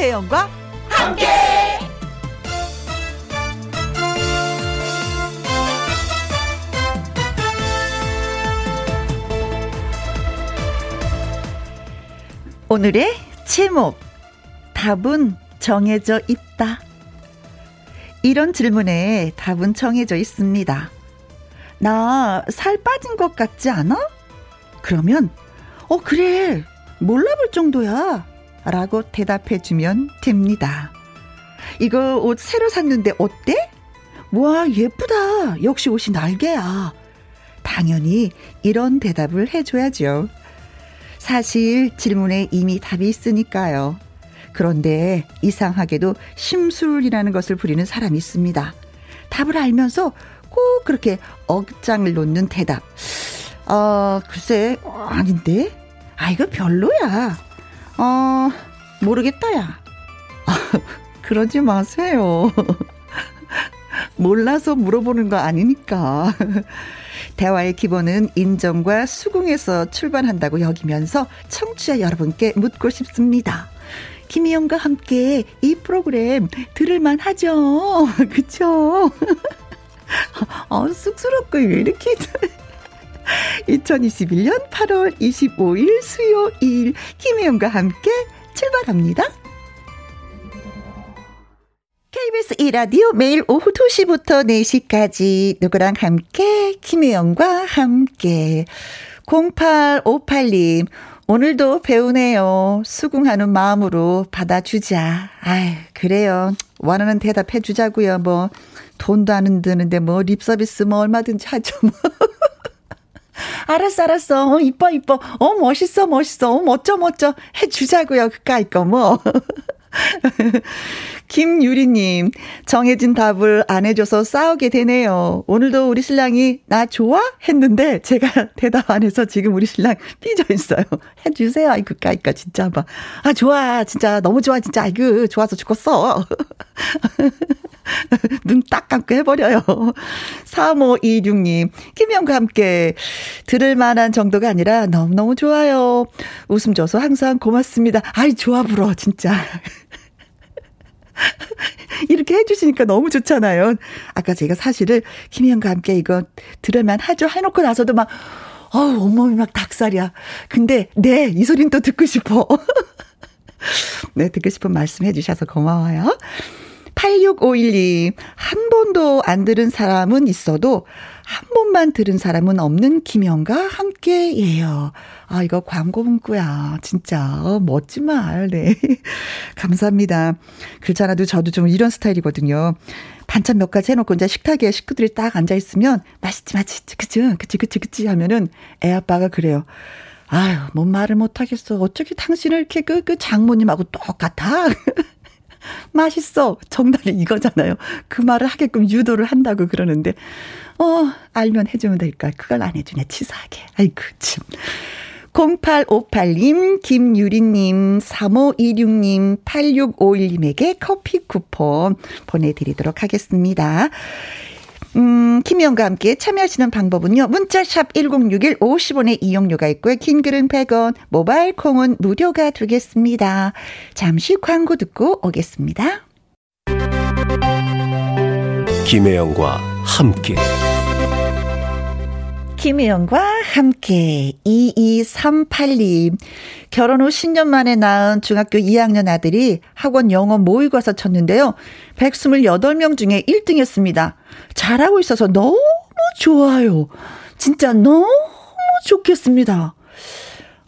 김혜영과 함께. 오늘의 제목 답은 정해져 있다. 이런 질문에 답은 정해져 있습니다. 나 살 빠진 것 같지 않아? 그러면, 어, 그래. 몰라볼 정도야. 라고 대답해 주면 됩니다. 이거 옷 새로 샀는데 어때? 와, 예쁘다. 역시 옷이 날개야. 당연히 이런 대답을 해줘야죠. 사실 질문에 이미 답이 있으니까요. 그런데 이상하게도 심술이라는 것을 부리는 사람이 있습니다. 답을 알면서 꼭 그렇게 억장을 놓는 대답. 어, 글쎄, 어, 아닌데? 아, 이거 별로야. 어, 모르겠다, 야. 그러지 마세요. 몰라서 물어보는 거 아니니까. 대화의 기본은 인정과 수긍에서 출발한다고 여기면서 청취자 여러분께 묻고 싶습니다. 김희영과 함께 이 프로그램 들을만 하죠? 그쵸? 어, 쑥스럽고 왜 이렇게. 2021년 8월 25일 수요일 김혜영과 함께 출발합니다. KBS 1라디오 매일 오후 2시부터 4시까지 누구랑 함께 김혜영과 함께 0858님 오늘도 배우네요. 수긍하는 마음으로 받아주자. 아이, 그래요. 원하는 대답 해 주자고요. 뭐 돈도 안 드는데 뭐 립서비스 뭐 얼마든지 하죠. 뭐. 알았어, 알았어. 어, 이뻐, 이뻐. 어, 멋있어, 멋있어. 어, 멋져, 멋져. 해 주자고요. 그까이 거 뭐. 김유리님, 정해진 답을 안 해줘서 싸우게 되네요. 오늘도 우리 신랑이 나 좋아? 했는데 제가 대답 안 해서 지금 우리 신랑 삐져 있어요. 해주세요. 아이고, 까이까, 진짜 봐. 아, 좋아. 진짜 너무 좋아. 진짜. 아이고, 좋아서 죽겠어. 눈 딱 감고 해버려요. 3526님, 김영과 함께 들을 만한 정도가 아니라 너무너무 좋아요. 웃음 줘서 항상 고맙습니다. 아이, 좋아, 불어, 진짜. 이렇게 해주시니까 너무 좋잖아요. 아까 제가 사실을 김희영과 함께 이거 들을만 하죠 해놓고 나서도 막, 어우, 온몸이 막 닭살이야. 근데, 네, 이 소린 또 듣고 싶어. 네, 듣고 싶은 말씀 해주셔서 고마워요. 8651님, 한 번도 안 들은 사람은 있어도 한 번만 들은 사람은 없는 김영과 함께예요. 아, 이거 광고 문구야. 진짜. 어, 멋진 말. 네. 감사합니다. 그렇잖아도 저도 좀 이런 스타일이거든요. 반찬 몇 가지 해놓고 이제 식탁에 식구들이 딱 앉아있으면 맛있지, 맛있지, 그치, 그치, 그치, 그치 하면은 애 아빠가 그래요. 아유, 뭔 말을 못하겠어. 어떻게 당신을 이렇게 그, 그 장모님하고 똑같아? 맛있어. 정답이 이거잖아요. 그 말을 하게끔 유도를 한다고 그러는데, 어, 알면 해주면 될까? 그걸 안 해주네, 치사하게. 아이고, 참. 0858님, 김유리님, 3526님, 8651님에게 커피 쿠폰 보내드리도록 하겠습니다. 음, 김희영과 함께 참여하시는 방법은요. 문자샵 1061 50원의 이용료가 있고요. 긴 글은 100원, 모바일 콩은 무료가 되겠습니다. 잠시 광고 듣고 오겠습니다. 김혜영과 함께 김혜영과 함께 2238님 결혼 후 10년 만에 낳은 중학교 2학년 아들이 학원 영어 모의고사 쳤는데요. 128명 중에 1등 했습니다. 잘하고 있어서 너무 좋아요. 진짜 너무 좋겠습니다.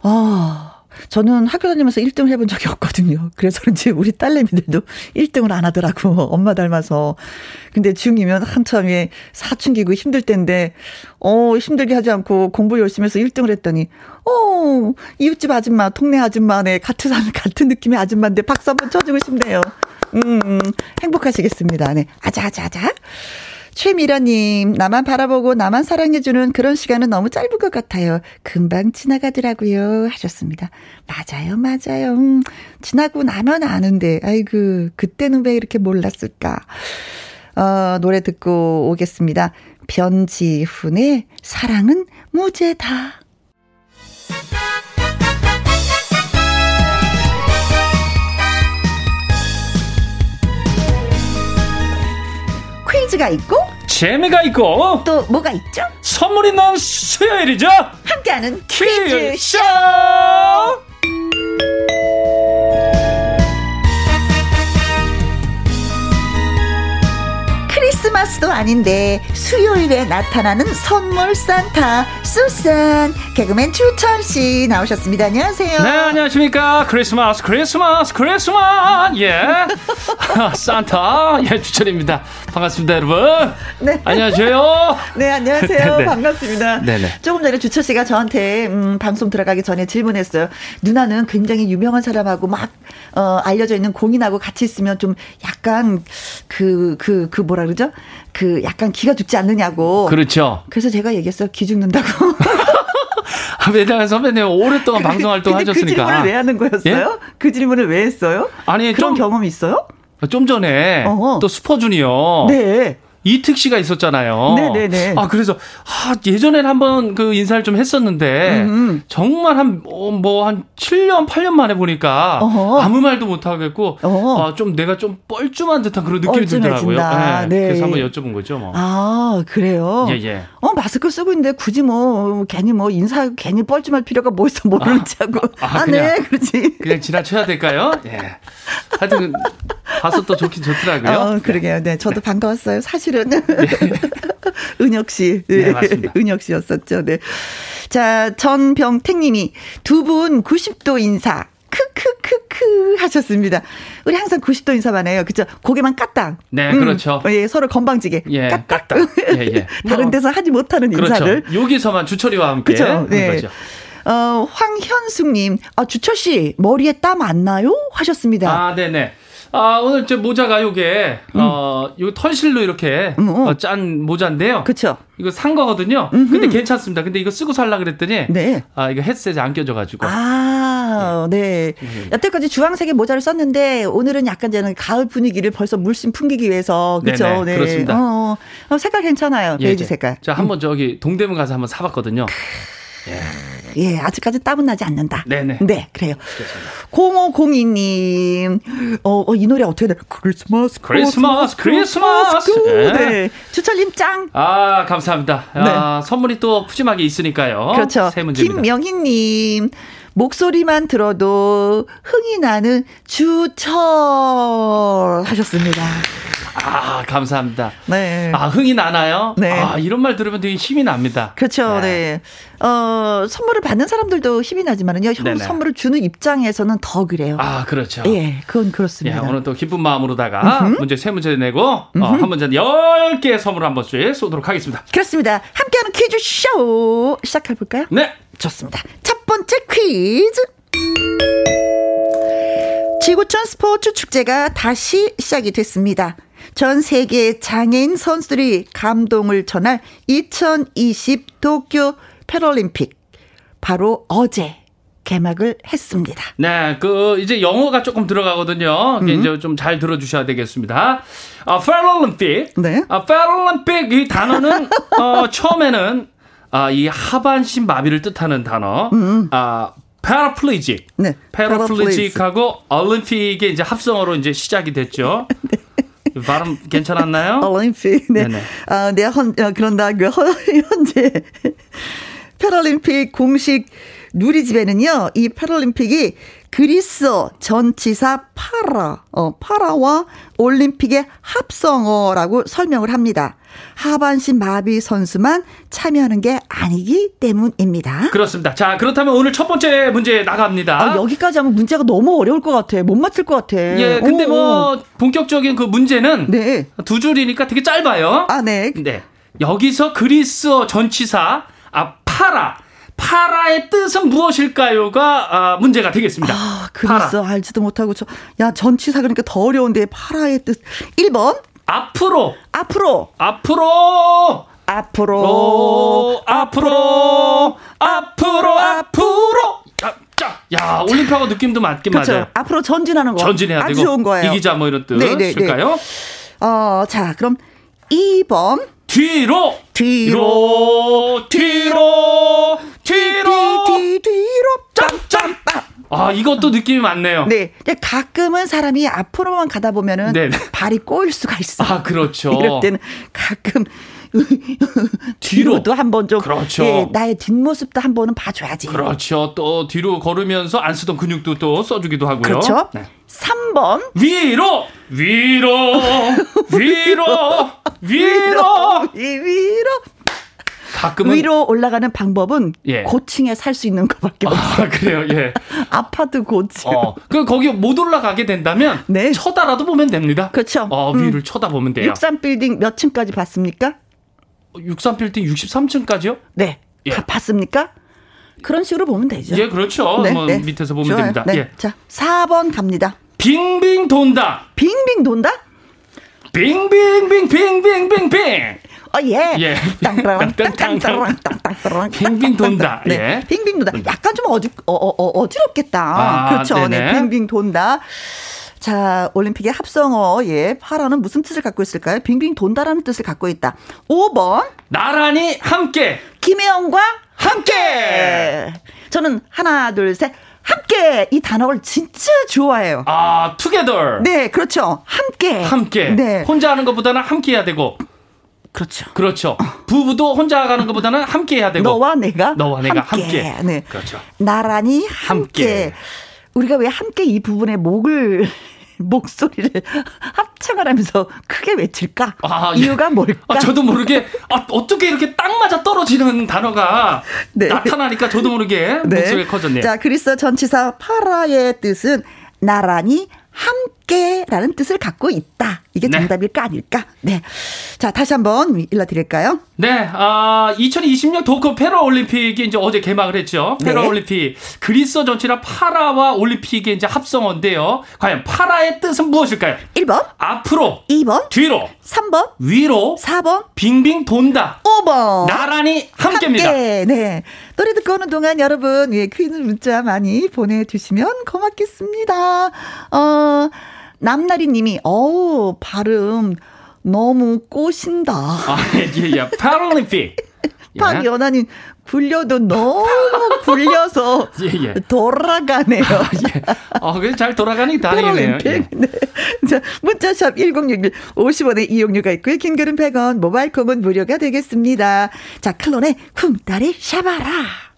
아, 저는 학교 다니면서 1등을 해본 적이 없거든요. 그래서 그런지 우리 딸내미들도 1등을 안 하더라고. 엄마 닮아서. 근데 중2면 한참에 사춘기고 힘들 텐데, 어, 힘들게 하지 않고 공부 열심히 해서 1등을 했더니, 어, 이웃집 아줌마, 동네 아줌마네, 같은, 같은 느낌의 아줌마인데 박수 한번 쳐주고 싶네요. 음, 음 행복하시겠습니다. 네. 아자, 아자, 아자. 최미라님, 나만 바라보고 나만 사랑해주는 그런 시간은 너무 짧은 것 같아요. 금방 지나가더라고요. 하셨습니다. 맞아요, 맞아요. 음, 지나고 나면 아는데, 아이고, 그때는 왜 이렇게 몰랐을까. 어, 노래 듣고 오겠습니다. 변지훈의 사랑은 무죄다. 퀴즈가 있고 재미가 있고 또 뭐가 있죠? 선물 있는 수요일이죠. 함께하는 퀴즈 쇼. 크리스마스도 아닌데 수요일에 나타나는 선물 산타 수산 개그맨 주철 씨 나오셨습니다. 안녕하세요. 네, 안녕하십니까. 크리스마스, 크리스마스, 크리스마스. 예. 산타. 예, 주철입니다. 반갑습니다, 여러분. 네. 안녕하세요. 네, 안녕하세요. 네. 반갑습니다. 네 네. 조금 전에 주철 씨가 저한테 음, 방송 들어가기 전에 질문했어요. 누나는 굉장히 유명한 사람하고 막 어, 알려져 있는 공인하고 같이 있으면 좀 약간 그그그 뭐라 그러죠? 그 약간 기가 죽지 않느냐고. 그렇죠. 그래서 제가 얘기했어요. 기 죽는다고. 아, 왜냐면 선배님 오랫동안 방송 활동 근데 그 하셨으니까. 질문을 왜 하는 거였어요? 그 질문을 왜 했어요? 아니, 그런 좀- 경험이 있어요? 좀 전에 어허. 또 슈퍼주니어 네. 이특 씨가 있었잖아요. 네네네. 아 그래서 아, 예전에는 한번 그 인사를 좀 했었는데 음. 정말 한 뭐한 7년 8년 만에 보니까 어허. 아무 말도 못 하겠고. 아, 좀 내가 좀 뻘쭘한 듯한 그런 느낌이. 들더라고요. 네. 그래서 한번 여쭤본 거죠, 뭐. 아, 그래요? 예, 예. 어, 마스크 쓰고 있는데 굳이 뭐, 괜히 뭐, 인사, 괜히 뻘쭘할 필요가 뭐 있어, 모르는지 하고. 아, 아, 그냥- 네, 그렇지. 그냥 지나쳐야 될까요? 예. 하여튼 봐서 또 좋긴 좋더라고요. 어, 그러게요. 네, 저도 반가웠어요. 사실은. 은혁 씨. 네, 맞습니다. 은혁 씨였었죠. 네. 자, 전병택 님이 두 분 90도 인사. 크크크크 하셨습니다. 우리 항상 90도 인사만 해요. 그죠? 고개만 까딱. 네, 그렇죠. 예, 서로 건방지게. 예, 까딱. 까딱. 예, 예. 다른 뭐, 데서 하지 못하는 그렇죠. 인사를. 여기서만 주철이와 함께 그죠? 네. 거죠. 어, 황현숙님, 아, 주철씨, 머리에 땀 안 나요? 하셨습니다. 아, 네네. 아, 오늘 제 모자가 요게, 어, 요 털실로 이렇게 음, 어. 어, 짠 모자인데요. 그쵸? 이거 산 거거든요. 근데 괜찮습니다. 근데 이거 쓰고 살라 그랬더니, 네. 아, 이거 헤드셋에 안 껴져가지고. 아, 네. 여태까지 주황색의 모자를 썼는데 오늘은 약간 저는 가을 분위기를 벌써 물씬 풍기기 위해서. 네네, 네. 그렇습니다. 어, 어, 색깔 괜찮아요. 예, 베이지 예. 색깔. 자, 한번 저기 동대문 가서 한번 사봤거든요. 예, 아직까지 땀은 나지 않는다. 네네. 네, 그래요. 0502님, 어, 어, 이 노래 어떻게 돼? 크리스마스, 크리스마스, 크리스마스. 네. 네. 주철님 짱. 아, 감사합니다. 아, 선물이 또 푸짐하게 있으니까요. 네. 그렇죠. 세 문제입니다. 김명희님, 목소리만 들어도 흥이 나는 주철 하셨습니다. 아, 감사합니다. 네. 아, 흥이 나나요? 네. 아, 이런 말 들으면 되게 힘이 납니다. 그렇죠. 네. 어, 선물을 받는 사람들도 힘이 나지만은요. 형. 선물을 주는 입장에서는 더 그래요. 아, 그렇죠. 예, 그건 예, 그렇습니다. 오늘 또 기쁜 마음으로다가 문제 세 문제 내고 어, 한 문제는 열 개의 선물 한 번씩 쏘도록 하겠습니다. 그렇습니다. 함께하는 퀴즈 쇼 시작해 볼까요? 네. 좋습니다. 첫 번째 퀴즈. 지구촌 스포츠 축제가 다시 시작이 됐습니다. 전 세계 장애인 선수들이 감동을 전할 2020 도쿄 패럴림픽 바로 어제 개막을 했습니다. 네, 그 이제 영어가 조금 들어가거든요. 이게 이제 좀 잘 들어주셔야 되겠습니다. 아, 패럴림픽. 네. 아, 패럴림픽 이 단어는 어, 처음에는 아, 이 하반신 마비를 뜻하는 단어. 아, 패러플리직. 네. 패러플리직하고 올림픽의 이제 합성어로 이제 시작이 됐죠. 발음 괜찮았나요? 올림픽. 네. 네네. 아, 네, 헌, 어, 그런다. 그, 헌- 현재 패럴림픽 공식 누리집에는요, 이 패럴림픽이 그리스어 전치사 파라, 어, 파라와 올림픽의 합성어라고 설명을 합니다. 하반신 마비 선수만 참여하는 게 아니기 때문입니다. 그렇습니다. 자, 그렇다면 오늘 첫 번째 문제 나갑니다. 아, 여기까지 하면 문제가 너무 어려울 것 같아. 못 맞힐 것 같아. 예, 근데 오, 뭐 본격적인 그 문제는 네. 두 줄이니까 되게 짧아요. 아, 네. 네. 여기서 그리스어 전치사 아 파라 파라의 뜻은 무엇일까요가 아, 문제가 되겠습니다. 아, 그랬어. 알지도 못하고 저, 야, 전치사 그러니까 더 어려운데, 파라의 뜻. 1번, 앞으로 앞으로. 앞으로 앞으로. 로 앞으로 앞으로 앞으로 야, 올림픽하고 느낌도 맞긴 그렇죠. 맞아요. 앞으로 전진하는 거. 전진해야 되고 좋은 거예요. 이기자 뭐 이런 네, 네, 네. 뜻일까요? 어, 자, 그럼 2번. 뒤로 뒤로. 뒤로 뒤로 뒤로 뒤, 뒤, 뒤로. 짬짬 아, 이것도 느낌이 많네요. 네. 근데 가끔은 사람이 앞으로만 가다 보면은 네. 발이 꼬일 수가 있어. 아, 그렇죠. 이럴 때는 가끔 뒤로. 뒤로도 한번 좀 그렇죠. 예, 나의 뒷모습도 한 번은 봐줘야지. 그렇죠. 또 뒤로 걸으면서 안 쓰던 근육도 또 써주기도 하고요. 그렇죠. 네. 3번 위로, 위로, 위로, 위로. 이 위로 가끔은 위로 올라가는 방법은 예. 고층에 살 수 있는 것밖에 없어. 아, 그래요. 예. 아파트 고층. 어, 그 거기 못 올라가게 된다면 네. 쳐다라도 보면 됩니다. 그렇죠. 어, 위를 쳐다보면 돼요. 63 빌딩 몇 층까지 봤습니까? 63 빌딩 63층까지요? 네. 예. 다 봤습니까? 그런 식으로 보면 되죠. 예, 그렇죠. 네, 뭐 네. 밑에서 보면 좋아요. 됩니다. 네. 예. 자, 4번 갑니다. 빙빙 돈다. 빙빙 돈다? 빙빙빙 빙빙빙빙. 어, 예. 예. 땅따랑, 땅땅땅. 땅땅따랑, 땅땅따랑, 빙빙 돈다. 네. 예. 빙빙 돈다. 약간 좀 어지, 어, 어, 어, 어지럽겠다. 아, 그렇죠. 네. 네 네. 빙빙 돈다. 자, 올림픽의 합성어, 예. 파라는 무슨 뜻을 갖고 있을까요? 빙빙 돈다라는 뜻을 갖고 있다. 5번. 나란히 함께. 김혜영과 함께! 함께. 저는 하나, 둘, 셋. 함께! 이 단어를 진짜 좋아해요. 아, 투게더. 네, 그렇죠. 함께. 함께. 네. 혼자 하는 것보다는 함께 해야 되고. 그렇죠. 그렇죠. 부부도 혼자 가는 것보다는 함께 해야 되고. 너와 내가 너와 내가 함께. 네. 그렇죠. 나란히 함께. 함께. 우리가 왜 함께 이 부분의 목을 목소리를 합창을 하면서 크게 외칠까? 아, 예. 이유가 뭘까? 아, 저도 모르게 아, 어떻게 이렇게 딱 맞아 떨어지는 단어가 네. 나타나니까 저도 모르게 목소리가 커졌네요. 자, 그리스 전치사 파라의 뜻은 나란히 함께 라는 뜻을 갖고 있다. 이게 네. 정답일까 아닐까? 네. 자, 다시 한번 일러 드릴까요? 네, 아, 2020년 도쿄 패러 올림픽이 이제 어제 개막을 했죠. 네. 패러올림픽. 그리스 전체라 파라와 올림픽의 이제 합성어인데요. 과연 파라의 뜻은 무엇일까요? 1번, 앞으로, 2번, 뒤로, 3번, 위로, 4번, 빙빙 돈다. 5번. 나란히 함께입니다. 함께. 네. 노래 듣고 오는 동안 여러분, 예, 퀴즈 문자 많이 보내 주시면 고맙겠습니다. 어, 남나리 님이, 어우, 발음 너무 꼬신다. 아, 예, 예. 예. 박연아님, 굴려도 너무 굴려서 예, 예. 돌아가네요. 예. 어, 그게 잘 돌아가는 게 다행이네요. 예. 네. 자, 문자샵 1061 50원의 이용료가 있고요. 긴글은 100원, 모바일 콤은 무료가 되겠습니다. 자, 클론의 쿵따리 샤바라.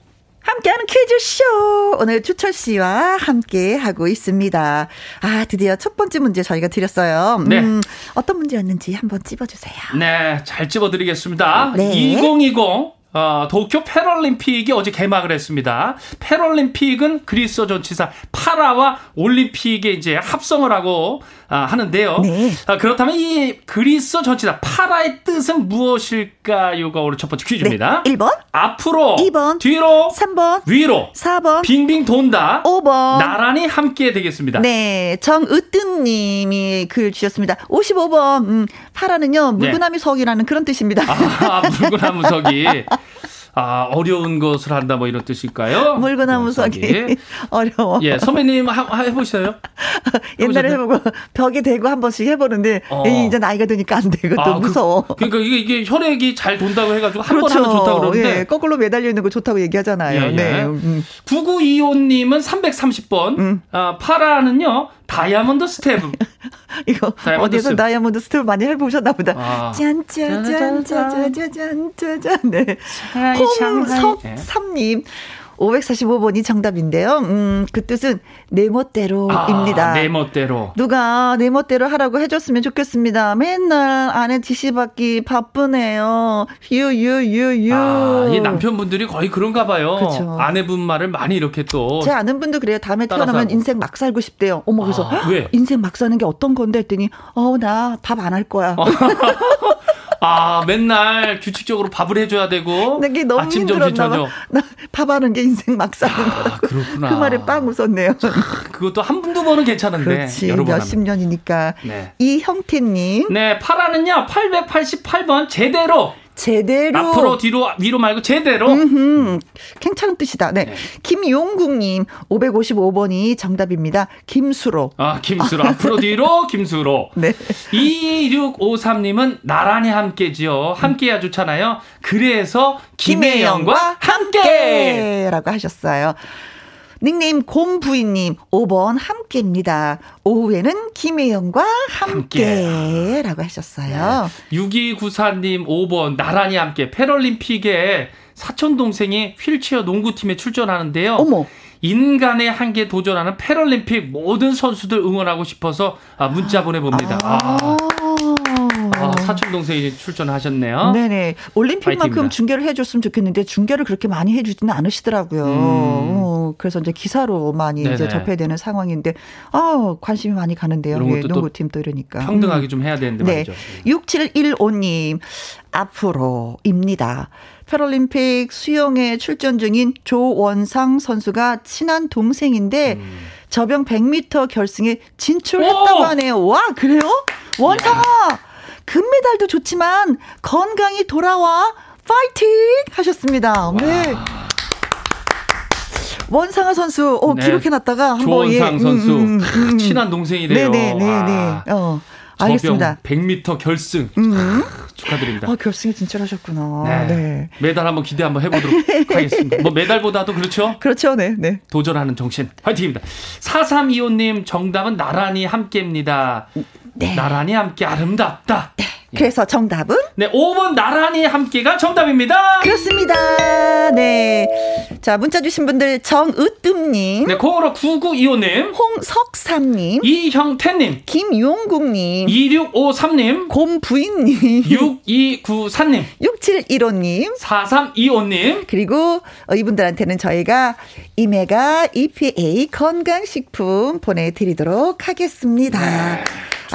함께하는 퀴즈쇼. 오늘 주철 씨와 함께 하고 있습니다. 아, 드디어 첫 번째 문제 저희가 드렸어요. 네. 음, 어떤 문제였는지 한번 찝어주세요. 네, 잘 집어드리겠습니다. 네. 2020 어, 도쿄 패럴림픽이 어제 개막을 했습니다. 패럴림픽은 그리스 전치사 파라와 올림픽의 이제 합성을 하고 아, 하는데요. 네. 아, 그렇다면 이 그리스 전치사 파라의 뜻은 무엇일까요가 오늘 첫 번째 퀴즈입니다. 네. 1번, 앞으로, 2번, 뒤로, 3번, 위로, 4번, 빙빙 돈다. 5번. 나란히 함께 되겠습니다. 네, 정으뜸 님이 글 주셨습니다. 55번, 음, 파라는요, 물구나무 석이라는 그런 뜻입니다. 네. 아, 물구나무 석이. 아, 어려운 것을 한다 뭐 이런 뜻일까요? 물구나무 석이 어려워. 예, 선배님 하, 하- 해보셨어요? 옛날에? 해보고 벽에 대고 한 번씩 해보는데 어. 이제 나이가 드니까 안 되고 또 아, 그- 무서워. 그 러니까 이게, 이게 혈액이 잘 돈다고 해가지고 한번 하면 좋다고 그러는데. 예, 거꾸로 매달려 있는 거 좋다고 얘기하잖아요. 예, 예. 네. 음. 9925님은 330번. 아, 파라는요, 다이아몬드 스텝. 이거 다이아몬드 어디서 습. 다이아몬드 스텝 많이 해보셨나 보다. 아. 짠짜잔짜자잔짜잔. 네. 샹하이. 홍석삼님. 545번이 정답인데요. 음, 그 뜻은 내 멋대로입니다. 아, 내 멋대로. 누가 내 멋대로 하라고 해줬으면 좋겠습니다. 맨날 아내 지시받기 바쁘네요. 유유유유. 아, 이 남편분들이 거의 그런가 봐요. 그쵸. 아내분 말을 많이 이렇게 또. 제 아는 분도 그래요. 다음에 태어나면 하고. 인생 막 살고 싶대요. 어머 그래서 아, 왜? 인생 막 사는 게 어떤 건데 했더니 어 나 밥 안 할 거야. 아, 맨날 규칙적으로 밥을 해줘야 되고. 아침, 점심, 저녁. 밥 하는 게 인생 막 사는 아, 거라고. 그렇구나. 그 말에 빵 웃었네요. 그것도 한 분, 두 번은 괜찮은데. 그렇지. 몇십 년이니까. 네. 이형태님. 네, 파라는요, 888번 제대로. 제대로. 앞으로, 뒤로, 위로 말고 제대로. 음, 괜찮은 뜻이다. 네. 네. 김용국님, 555번이 정답입니다. 김수로. 아, 김수로. 앞으로, 뒤로, 김수로. 네. 2653님은 나란히 함께지요. 함께 해야 좋잖아요. 그래서 김혜영과 함께! 라고 하셨어요. 닉네임 곰부인님 5번 함께입니다. 오후에는 김혜영과 함께. 라고 하셨어요. 네. 6294님 5번 나란히 함께 패럴림픽에 사촌 동생이 휠체어 농구팀에 출전하는데요. 어머. 인간의 한계 도전하는 패럴림픽 모든 선수들 응원하고 싶어서 아, 문자 보내봅니다. 아. 아. 아, 사촌 동생이 출전하셨네요. 네네. 올림픽만큼 파이팅입니다. 중계를 해줬으면 좋겠는데 중계를 그렇게 많이 해주지는 않으시더라고요. 음. 어, 그래서 이제 기사로 많이 네네. 이제 접해야 되는 상황인데 아 관심이 많이 가는데요. 예, 농구팀 또 이러니까 평등하게 음. 좀 해야 되는데 네. 말이죠. 6715님 앞으로입니다. 패럴림픽 수영에 출전 중인 조원상 선수가 친한 동생인데 음. 저병 100m 결승에 진출했다고 오! 하네요. 와, 그래요? 원상아! 금메달도 좋지만 건강히 돌아와 파이팅 하셨습니다. 네. 원상아 선수 어, 네. 기록해놨다가 한번 조원상 예. 선수 음, 음, 음. 음. 친한 동생이래요. 네네네. 어. 알겠습니다. 100m 결승 음. 축하드립니다. 아, 결승에 진출하셨구나. 네. 네. 메달 한번 기대 한번 해보도록 하겠습니다. 뭐 메달보다도 그렇죠? 그렇죠, 네, 네. 도전하는 정신 화이팅입니다. 4325님 정답은 나란히 함께입니다. 네. 나란히 함께 아름답다. 네. 그래서 정답은? 네, 5번 나란히 함께가 정답입니다. 그렇습니다. 네. 자, 문자 주신 분들 정으뜸님. 네, 콩으로 9925님. 홍석삼님. 이형태님. 김용국님. 2653님. 곰부인님. 6294님. 6715님. 4325님. 그리고 어, 이분들한테는 저희가 이메가 EPA 건강식품 보내드리도록 하겠습니다. 네.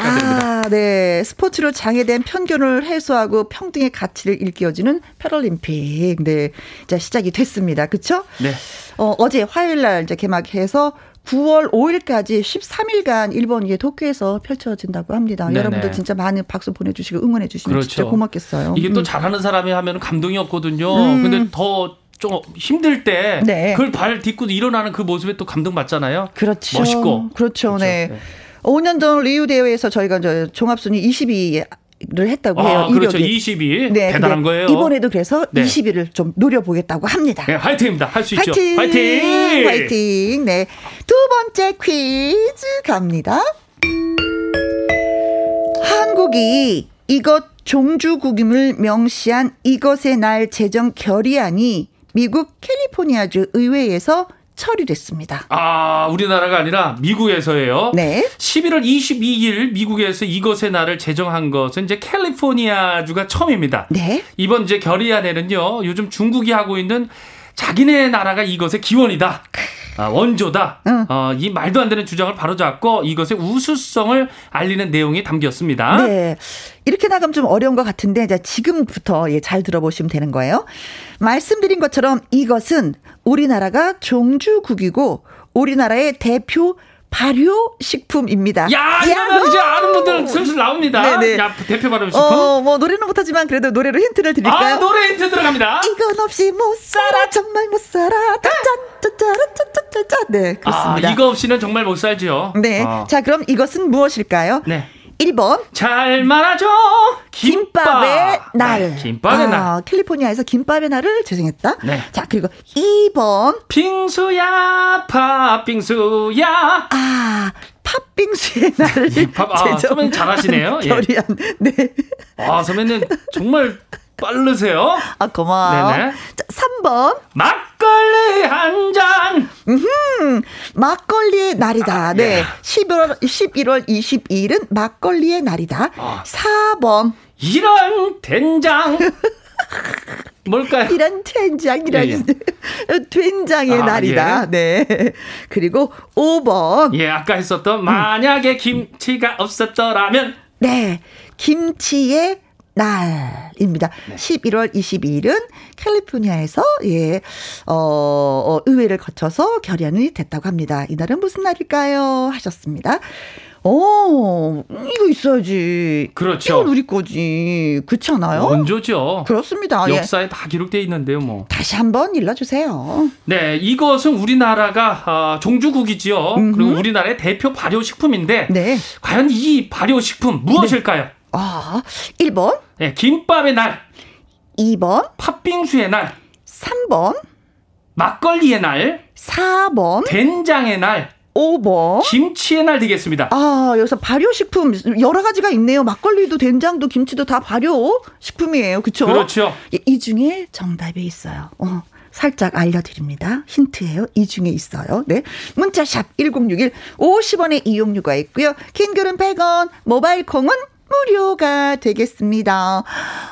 축하드립니다. 아, 네. 스포츠로 장애된 편견을 해소하고 평등의 가치를 일깨워주는 패럴림픽. 네. 자, 시작이 됐습니다. 그쵸? 네. 어, 어제 화요일 날 이제 개막해서 9월 5일까지 13일간 일본 이 도쿄에서 펼쳐진다고 합니다. 네네. 여러분들 진짜 많은 박수 보내주시고 응원해주시면 그렇죠. 진짜 고맙겠어요. 이게 또 음. 잘하는 사람이 하면 감동이 없거든요. 음. 근데 더좀 힘들 때 네. 그걸 발 딛고 일어나는 그 모습에 또 감동받잖아요. 그렇죠. 멋있고. 그렇죠. 그렇죠. 네. 네. 5년 전 리우 대회에서 저희가 종합순위 22. 를 했다고 해요. 아, 그렇죠. 20위. 네, 대단한 거예요. 이번에도 그래서 네. 20위를 좀 노려보겠다고 합니다. 네, 화이팅입니다. 할 수 있죠. 화이팅! 화이팅! 네. 두 번째 퀴즈 갑니다. 한국이 이것 종주국임을 명시한 이것의 날 제정 결의안이 미국 캘리포니아주 의회에서 처리됐습니다. 아, 우리나라가 아니라 미국에서예요. 네. 11월 22일 미국에서 이것의 날을 제정한 것은 이제 캘리포니아주가 처음입니다. 네. 이번 이제 결의안에는요. 요즘 중국이 하고 있는 자기네 나라가 이것의 기원이다. 아, 원조다. 응. 어, 이 말도 안 되는 주장을 바로잡고 이것의 우수성을 알리는 내용이 담겼습니다. 네. 이렇게 나가면 좀 어려운 것 같은데 이제 지금부터 예, 잘 들어보시면 되는 거예요. 말씀드린 것처럼 이것은 우리나라가 종주국이고 우리나라의 대표 발효 식품입니다. 야, 이러면 이제 아는 분들 슬슬 나옵니다. 네네. 야, 대표 발효 식품. 어, 뭐 노래는 못하지만 그래도 노래로 힌트를 드릴까요? 아, 노래 힌트 들어갑니다. 이건 없이 못 살아, 정말 못 살아. 짠. 네, 그렇습니다. 아, 이거 없이는 정말 못 살죠. 네. 어. 자, 그럼 이것은 무엇일까요? 네. 1번. 잘 말아줘. 김밥. 김밥의 날. 네, 김밥의 아, 날. 캘리포니아에서 김밥의 날을 제정했다. 네. 자, 그리고 2번. 빙수야, 팥빙수야. 아, 팥빙수의 날을 밥, 아, 선배님 잘하시네요. 예. 결의안. 네. 아, 선배님 정말 빠르세요. 아, 고마워. 네네. 자, 3번. 막걸리 한 잔. 음, 막걸리의 날이다. 아, 네. 예. 11월, 11월 22일은 막걸리의 날이다. 아. 4번. 이런 된장. 뭘까요? 이런 된장, 이런 예, 예. 된장의 아, 날이다. 예. 네. 그리고 5번. 예, 아까 했었던 만약에 김치가 없었더라면. 네. 김치의 날입니다. 네. 11월 22일은 캘리포니아에서 예, 어, 어, 의회를 거쳐서 결의안이 됐다고 합니다. 이날은 무슨 날일까요? 하셨습니다. 어, 이거 있어야지. 그렇죠. 이건 우리 거지. 그렇지 않아요? 원조죠. 그렇습니다. 예. 역사에 예. 다 기록되어 있는데요, 뭐. 다시 한번 일러주세요. 네, 이것은 우리나라가 어, 종주국이지요. 음흠. 그리고 우리나라의 대표 발효식품인데, 네. 과연 이 발효식품 무엇일까요? 네. 아, 1번. 네, 김밥의 날. 2번. 팥빙수의 날. 3번. 막걸리의 날. 4번. 된장의 날. 5번. 김치의 날 되겠습니다. 아, 여기서 발효식품 여러 가지가 있네요. 막걸리도 된장도 김치도 다 발효식품이에요. 그쵸? 그렇죠. 이 중에 정답이 있어요. 어. 살짝 알려드립니다. 힌트예요. 이 중에 있어요. 네. 문자샵 1061 50원의 이용료가 있고요. 킹글은 100원, 모바일 콩은 무료가 되겠습니다.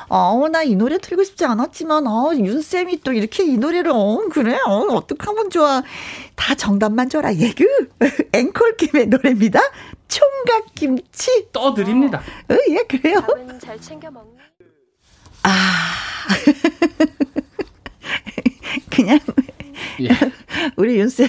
어, 나 이 노래 틀고 싶지 않았지만, 어, 윤쌤이 또 이렇게 이 노래를, 어, 그래? 어, 어떡하면 좋아. 다 정답만 줘라, 예그. 앵콜킴의 노래입니다. 총각김치. 떠드립니다. 어, 예, 그래요. 잘 챙겨 먹니? 아. 그냥 예. 우리 윤쌤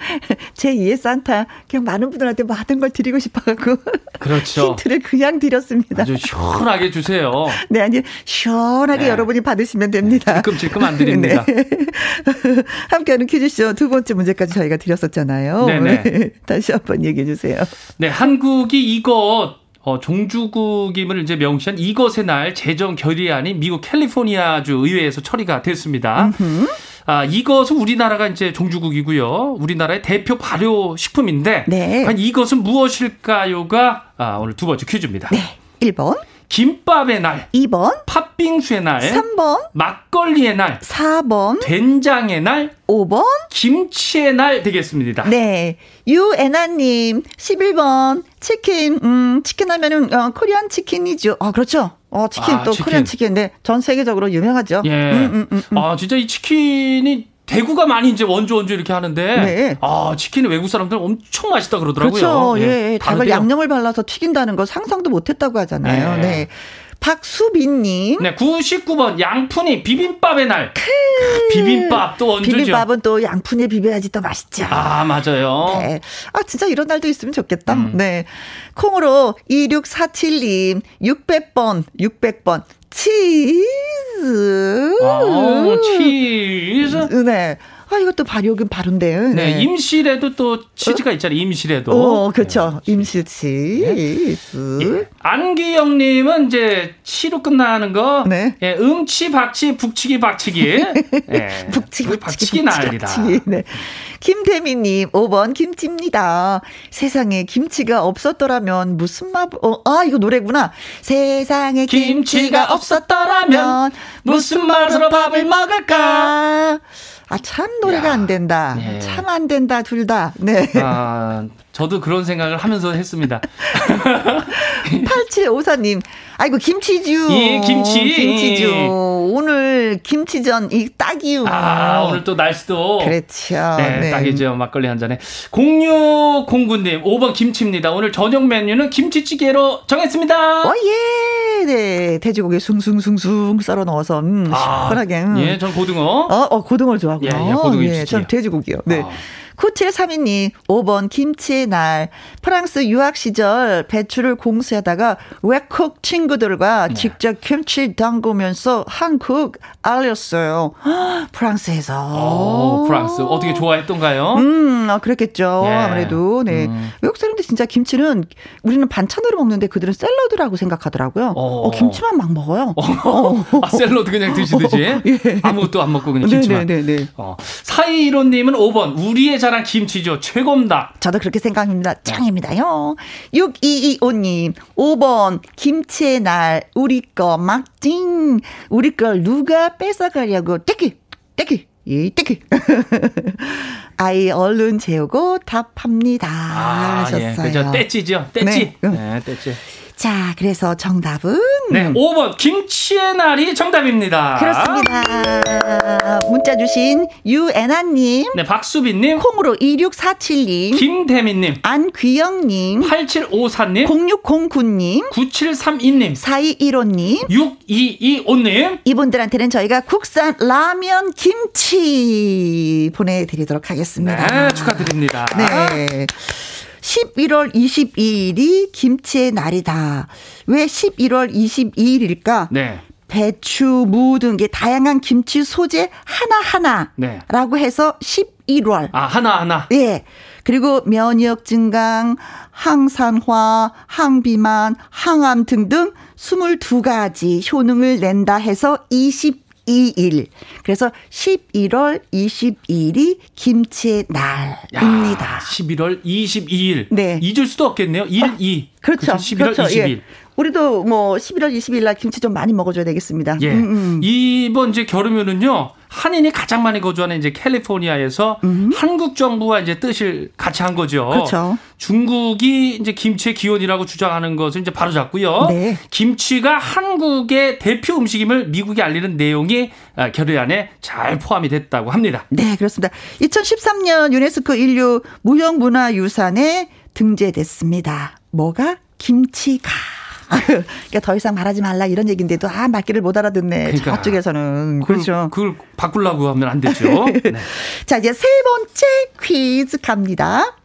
제 2의 산타 그냥 많은 분들한테 많은 걸 드리고 싶어갖고 그렇죠. 힌트를 그냥 드렸습니다. 아주 시원하게 주세요. 네, 아니 시원하게 네. 여러분이 받으시면 됩니다. 질끔질끔 안 드립니다. 네. 함께하는 퀴즈쇼 두 번째 문제까지 저희가 드렸었잖아요. 네네. 네. 다시 한번 얘기해 주세요. 네, 한국이 이것 어, 종주국임을 이제 명시한 이것의 날 제정 결의안이 미국 캘리포니아주 의회에서 처리가 됐습니다. 음흠. 아, 이것은 우리나라가 이제 종주국이고요. 우리나라의 대표 발효 식품인데 네. 이것은 무엇일까요가 아, 오늘 두 번째 퀴즈입니다. 네. 1번. 김밥의 날. 2번. 팥빙수의 날. 3번. 막걸리의 날. 4번. 된장의 날. 5번. 김치의 날 되겠습니다. 네. 유애나님, 11번. 치킨, 음, 치킨 하면은, 어, 코리안 치킨이죠. 아, 그렇죠. 어, 치킨 아, 또 치킨. 코리안 치킨. 네. 전 세계적으로 유명하죠. 예. 음, 음, 음, 음. 아, 진짜 이 치킨이 대구가 많이 이제 원조 원조 이렇게 하는데 네. 아 치킨은 외국 사람들 엄청 맛있다 그러더라고요. 그렇죠. 예, 예. 닭을 양념을 발라서 튀긴다는 거 상상도 못했다고 하잖아요. 네. 네. 박수빈님. 네, 99번 양푼이 비빔밥의 날. 크. 비빔밥 또 원조죠. 비빔밥은 또 양푼에 비벼야지 또 맛있죠. 아, 맞아요. 네. 아, 진짜 이런 날도 있으면 좋겠다. 음. 네. 콩으로 2647님, 600번, 600번. 치즈. 아, 치즈. 네. 아, 이것도 발효금 바른데. 네. 네. 임실에도 또 치즈가 있잖아요. 임실에도. 어, 그렇죠. 네. 임실 치즈. 예. 안기영 님은 이제 치로 끝나는 거. 네. 예, 음치, 박치, 북치기, 박치기. 예. 북치기, 박치기, 난리다. 네. 김태미 님, 5번 김치입니다. 세상에 김치가 없었더라면 무슨 맛, 어, 아, 이거 노래구나. 세상에 김치가, 김치가 없었더라면 무슨 맛으로 밥을 먹을까? 아, 참 노래가 야, 안 된다. 네. 참안 된다, 둘 다. 네. 아, 저도 그런 생각을 하면서 했습니다. 8754님, 아이고, 김치주. 예, 김치. 김치주. 오늘 김치전, 이 딱이요. 아, 오늘 또 날씨도. 그렇죠. 네, 네. 딱이죠. 막걸리 한 잔에. 0609님, 5번 김치입니다. 오늘 저녁 메뉴는 김치찌개로 정했습니다. 어, 예. 네. 돼지고기 숭숭숭숭 썰어 넣어서, 음, 아, 시원하게. 음. 예, 전 고등어. 어, 어 고등어 좋아하고요. 예, 예, 고등어 예, 전 돼지고기요. 네. 아. 9732님, 5번 김치의 날. 프랑스 유학 시절 배추를 공수하다가 외국 친구들과 네. 직접 김치 담그면서 한국 알렸어요. 프랑스에서. 오, 프랑스. 어떻게 좋아했던가요? 음, 아, 그랬겠죠. 예. 아무래도. 네. 음. 외국 사람들 진짜 김치는 우리는 반찬으로 먹는데 그들은 샐러드라고 생각하더라고요. 어, 어 김치만 막 먹어요. 어. 아, 샐러드 그냥 드시듯이? 예. 아무것도 안 먹고 그냥 김치만. 네네네. 어. 사이로님은 5번. 우리의 자 자랑 김치죠. 최고입니다. 저도 그렇게 생각합니다. 짱입니다요. 6225님, 5번, 김치의 날, 우리 거 막징. 우리 걸 누가 뺏어가려고, 떼기, 떼기. 이 떼기. 아이 얼른 재우고 답합니다. 아, 예. 하셨어요. 예, 그죠. 떼찌죠. 떼찌. 네, 네 떼찌. 자, 그래서 정답은? 네, 5번 김치의 날이 정답입니다. 그렇습니다. 문자 주신 유애나 님. 네, 박수빈 님. 콩으로 2647 님. 김대민 님. 안귀영 님. 8754 님. 0609 님. 9732 님. 4215 님. 6225 님. 이분들한테는 저희가 국산 라면 김치 보내 드리도록 하겠습니다. 네, 축하드립니다. 네. 11월 22일이 김치의 날이다. 왜 11월 22일일까? 네. 배추, 무 등 게 다양한 김치 소재 하나하나라고 네. 해서 11월. 아, 하나하나. 예. 그리고 면역 증강, 항산화, 항비만, 항암 등등 22가지 효능을 낸다 해서 20 22일. 그래서 11월 22일이 김치의 날입니다. 야, 11월 22일. 네. 잊을 수도 없겠네요. 1, 아, 2. 그렇죠. 11월 그렇죠. 20일. 예. 우리도 뭐 11월 20일 날 김치 좀 많이 먹어줘야 되겠습니다. 예. 음, 음. 이번 이제 겨루면은요. 한인이 가장 많이 거주하는 이제 캘리포니아에서 음. 한국 정부와 이제 뜻을 같이 한 거죠. 그렇죠. 중국이 이제 김치의 기원이라고 주장하는 것을 이제 바로 잡고요. 네. 김치가 한국의 대표 음식임을 미국에 알리는 내용이 아, 결의안에 잘 포함이 됐다고 합니다. 네, 그렇습니다. 2013년 유네스코 인류 무형문화유산에 등재됐습니다. 뭐가? 김치가. 그러니까 더 이상 말하지 말라 이런 얘기인데도 아 말귀를 못 알아듣네. 그러니까. 저쪽에서는 그걸, 그렇죠. 그걸 바꾸려고 하면 안 되죠. 네. 자 이제 세 번째 퀴즈 갑니다.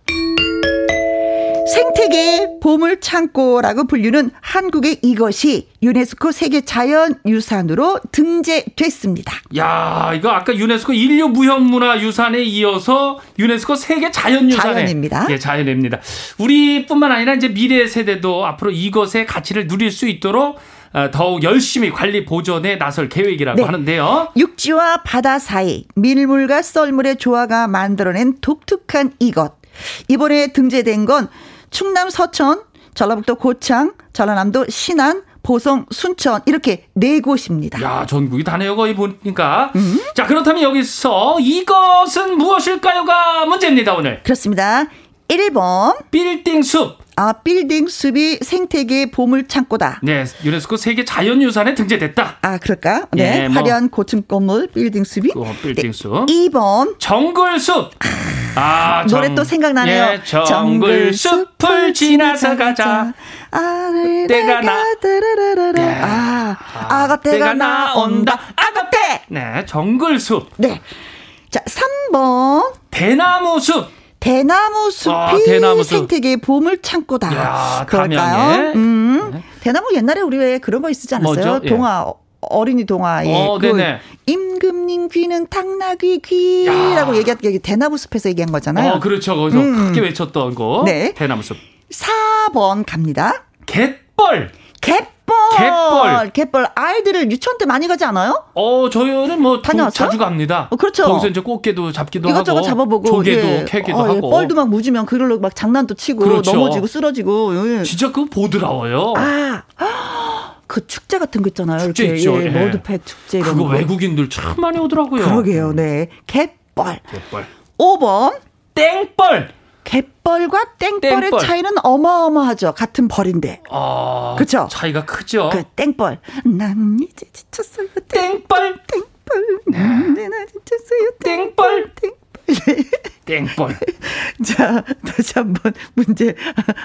생태계 보물 창고라고 불리는 한국의 이것이 유네스코 세계 자연 유산으로 등재됐습니다. 야, 이거 아까 유네스코 인류 무형 문화 유산에 이어서 유네스코 세계 자연 유산에 자연입니다. 예, 자연입니다. 우리뿐만 아니라 이제 미래 세대도 앞으로 이것의 가치를 누릴 수 있도록 어, 더욱 열심히 관리 보존에 나설 계획이라고 네. 하는데요. 육지와 바다 사이 밀물과 썰물의 조화가 만들어낸 독특한 이것. 이번에 등재된 건 충남 서천, 전라북도 고창, 전라남도 신안, 보성, 순천 이렇게 네 곳입니다. 야 전국이 다네요 거의 보니까. 음. 자 그렇다면 여기서 이것은 무엇일까요가 문제입니다 오늘. 그렇습니다. 1번 빌딩 숲. 아, 빌딩 숲이 생태계 보물 창고다. 네, 유네스코 세계 자연유산에 등재됐다. 아, 그럴까? 네, 네 뭐. 화려한 고층 건물 빌딩 숲이. 어, 빌딩 숲. 네, 2번 정글 숲. 아, 아 노래 또 생각나네요. 예, 정글 숲을 지나서 가자. 아, 때가 나. 네. 아, 아가 때가 나온다. 아가 때. 네, 정글 숲. 네. 자, 3번. 대나무 숲. 대나무 숲이 아, 대나무 숲. 생태계 보물 창고다. 야, 그럴까요? 음. 네. 대나무 옛날에 우리 왜 그런 거 있었지 않았어요? 뭐죠? 예. 동화 어린이 동화에 어, 그 임금님 귀는 당나귀 귀라고 얘기한 게 대나무 숲에서 얘기한 거잖아요. 어, 그렇죠. 거기서 음. 크게 외쳤던 거. 네. 대나무 숲. 4번 갑니다. 갯벌. 갯벌. 갯벌. 갯벌. 아이들을 유치원 때 많이 가지 않아요? 어, 저희는 뭐 다녀왔어요? 자주 갑니다. 어, 그렇죠. 거기서 이제 꽃게도 잡기도 이것저것 하고. 잡아보고. 조개도 예. 캐기도 어, 예. 하고. 뻘도 막 묻으면 그걸로 막 장난도 치고 그렇죠. 넘어지고 쓰러지고. 예. 진짜 그거 보드라워요. 아. 그 축제 같은 거 있잖아요. 축제 이렇게 있죠. 예, 예. 로드팩 축제 이런 그거 거. 외국인들 참 많이 오더라고요. 그러게요. 네. 갯벌. 갯벌. 5번 땡벌. 갯벌과 땡벌의 땡벌. 차이는 어마어마하죠. 같은 벌인데. 아, 그렇죠. 차이가 크죠. 그 땡벌. 난 이제 지쳤어요. 땡벌. 땡벌. 네. 난 지쳤어요. 땡벌. 땡벌. 땡벌. 자, 다시 한번 문제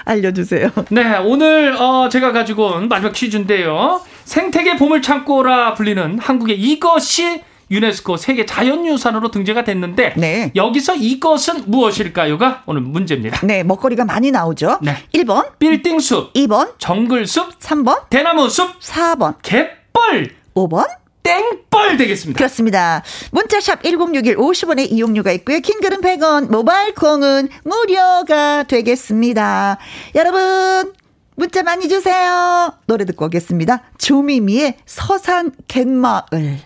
알려주세요. 네, 오늘 어, 제가 가지고 온 마지막 퀴즈인데요. 생태계 보물 창고라 불리는 한국의 이것이 유네스코 세계 자연유산으로 등재가 됐는데 네. 여기서 이것은 무엇일까요가 오늘 문제입니다. 네, 먹거리가 많이 나오죠. 네. 1번 빌딩숲, 2번 정글숲, 3번 대나무숲, 4번 갯벌, 5번 땡벌 되겠습니다. 그렇습니다. 문자샵 1061 50원의 이용료가 있고요. 킹글은 100원, 모바일 콩은 무료가 되겠습니다. 여러분 문자 많이 주세요. 노래 듣고 오겠습니다. 조미미의 서산 갯마을.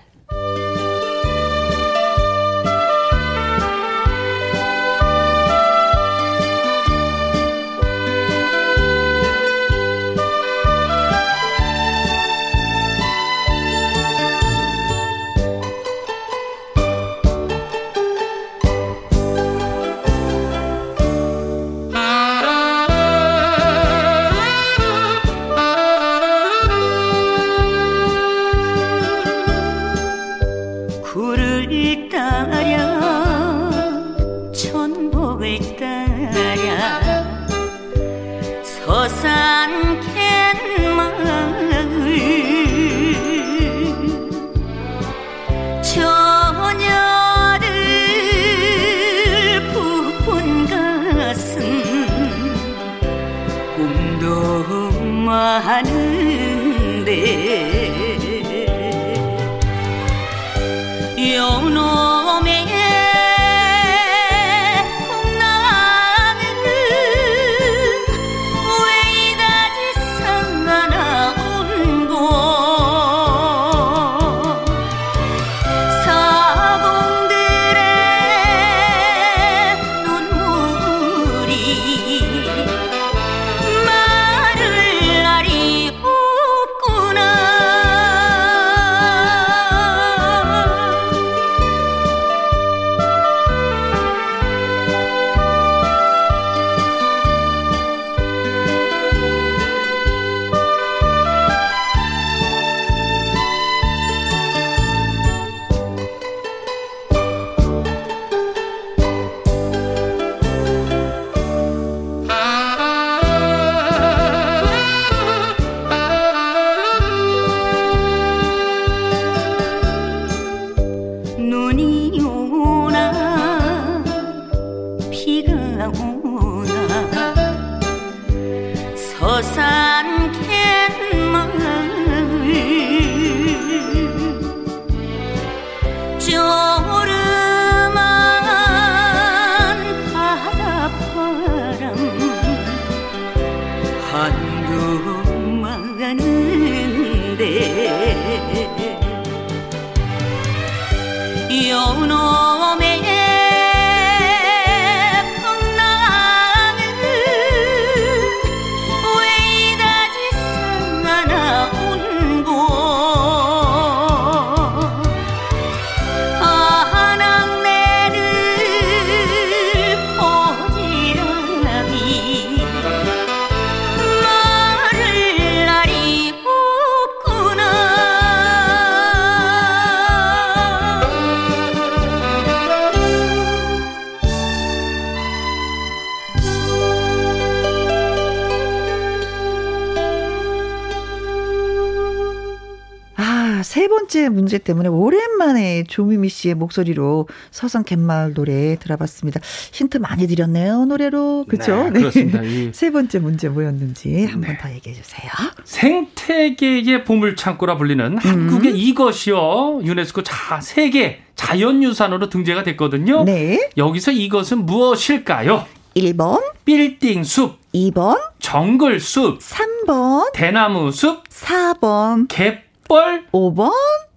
문제 때문에 오랜만에 조미미 씨의 목소리로 서성 갯마을 노래 들어봤습니다. 힌트 많이 드렸네요, 노래로. 그죠? 네, 네. 그렇습니다. 세 번째 문제 뭐였는지 한 번더 네. 얘기해 주세요. 생태계의 보물창고라 불리는 음. 한국의 이것이요. 유네스코 자, 세계 자연유산으로 등재가 됐거든요. 네. 여기서 이것은 무엇일까요? 1번 빌딩 숲 2번 정글 숲 3번 대나무 숲 4번 갯벌 5번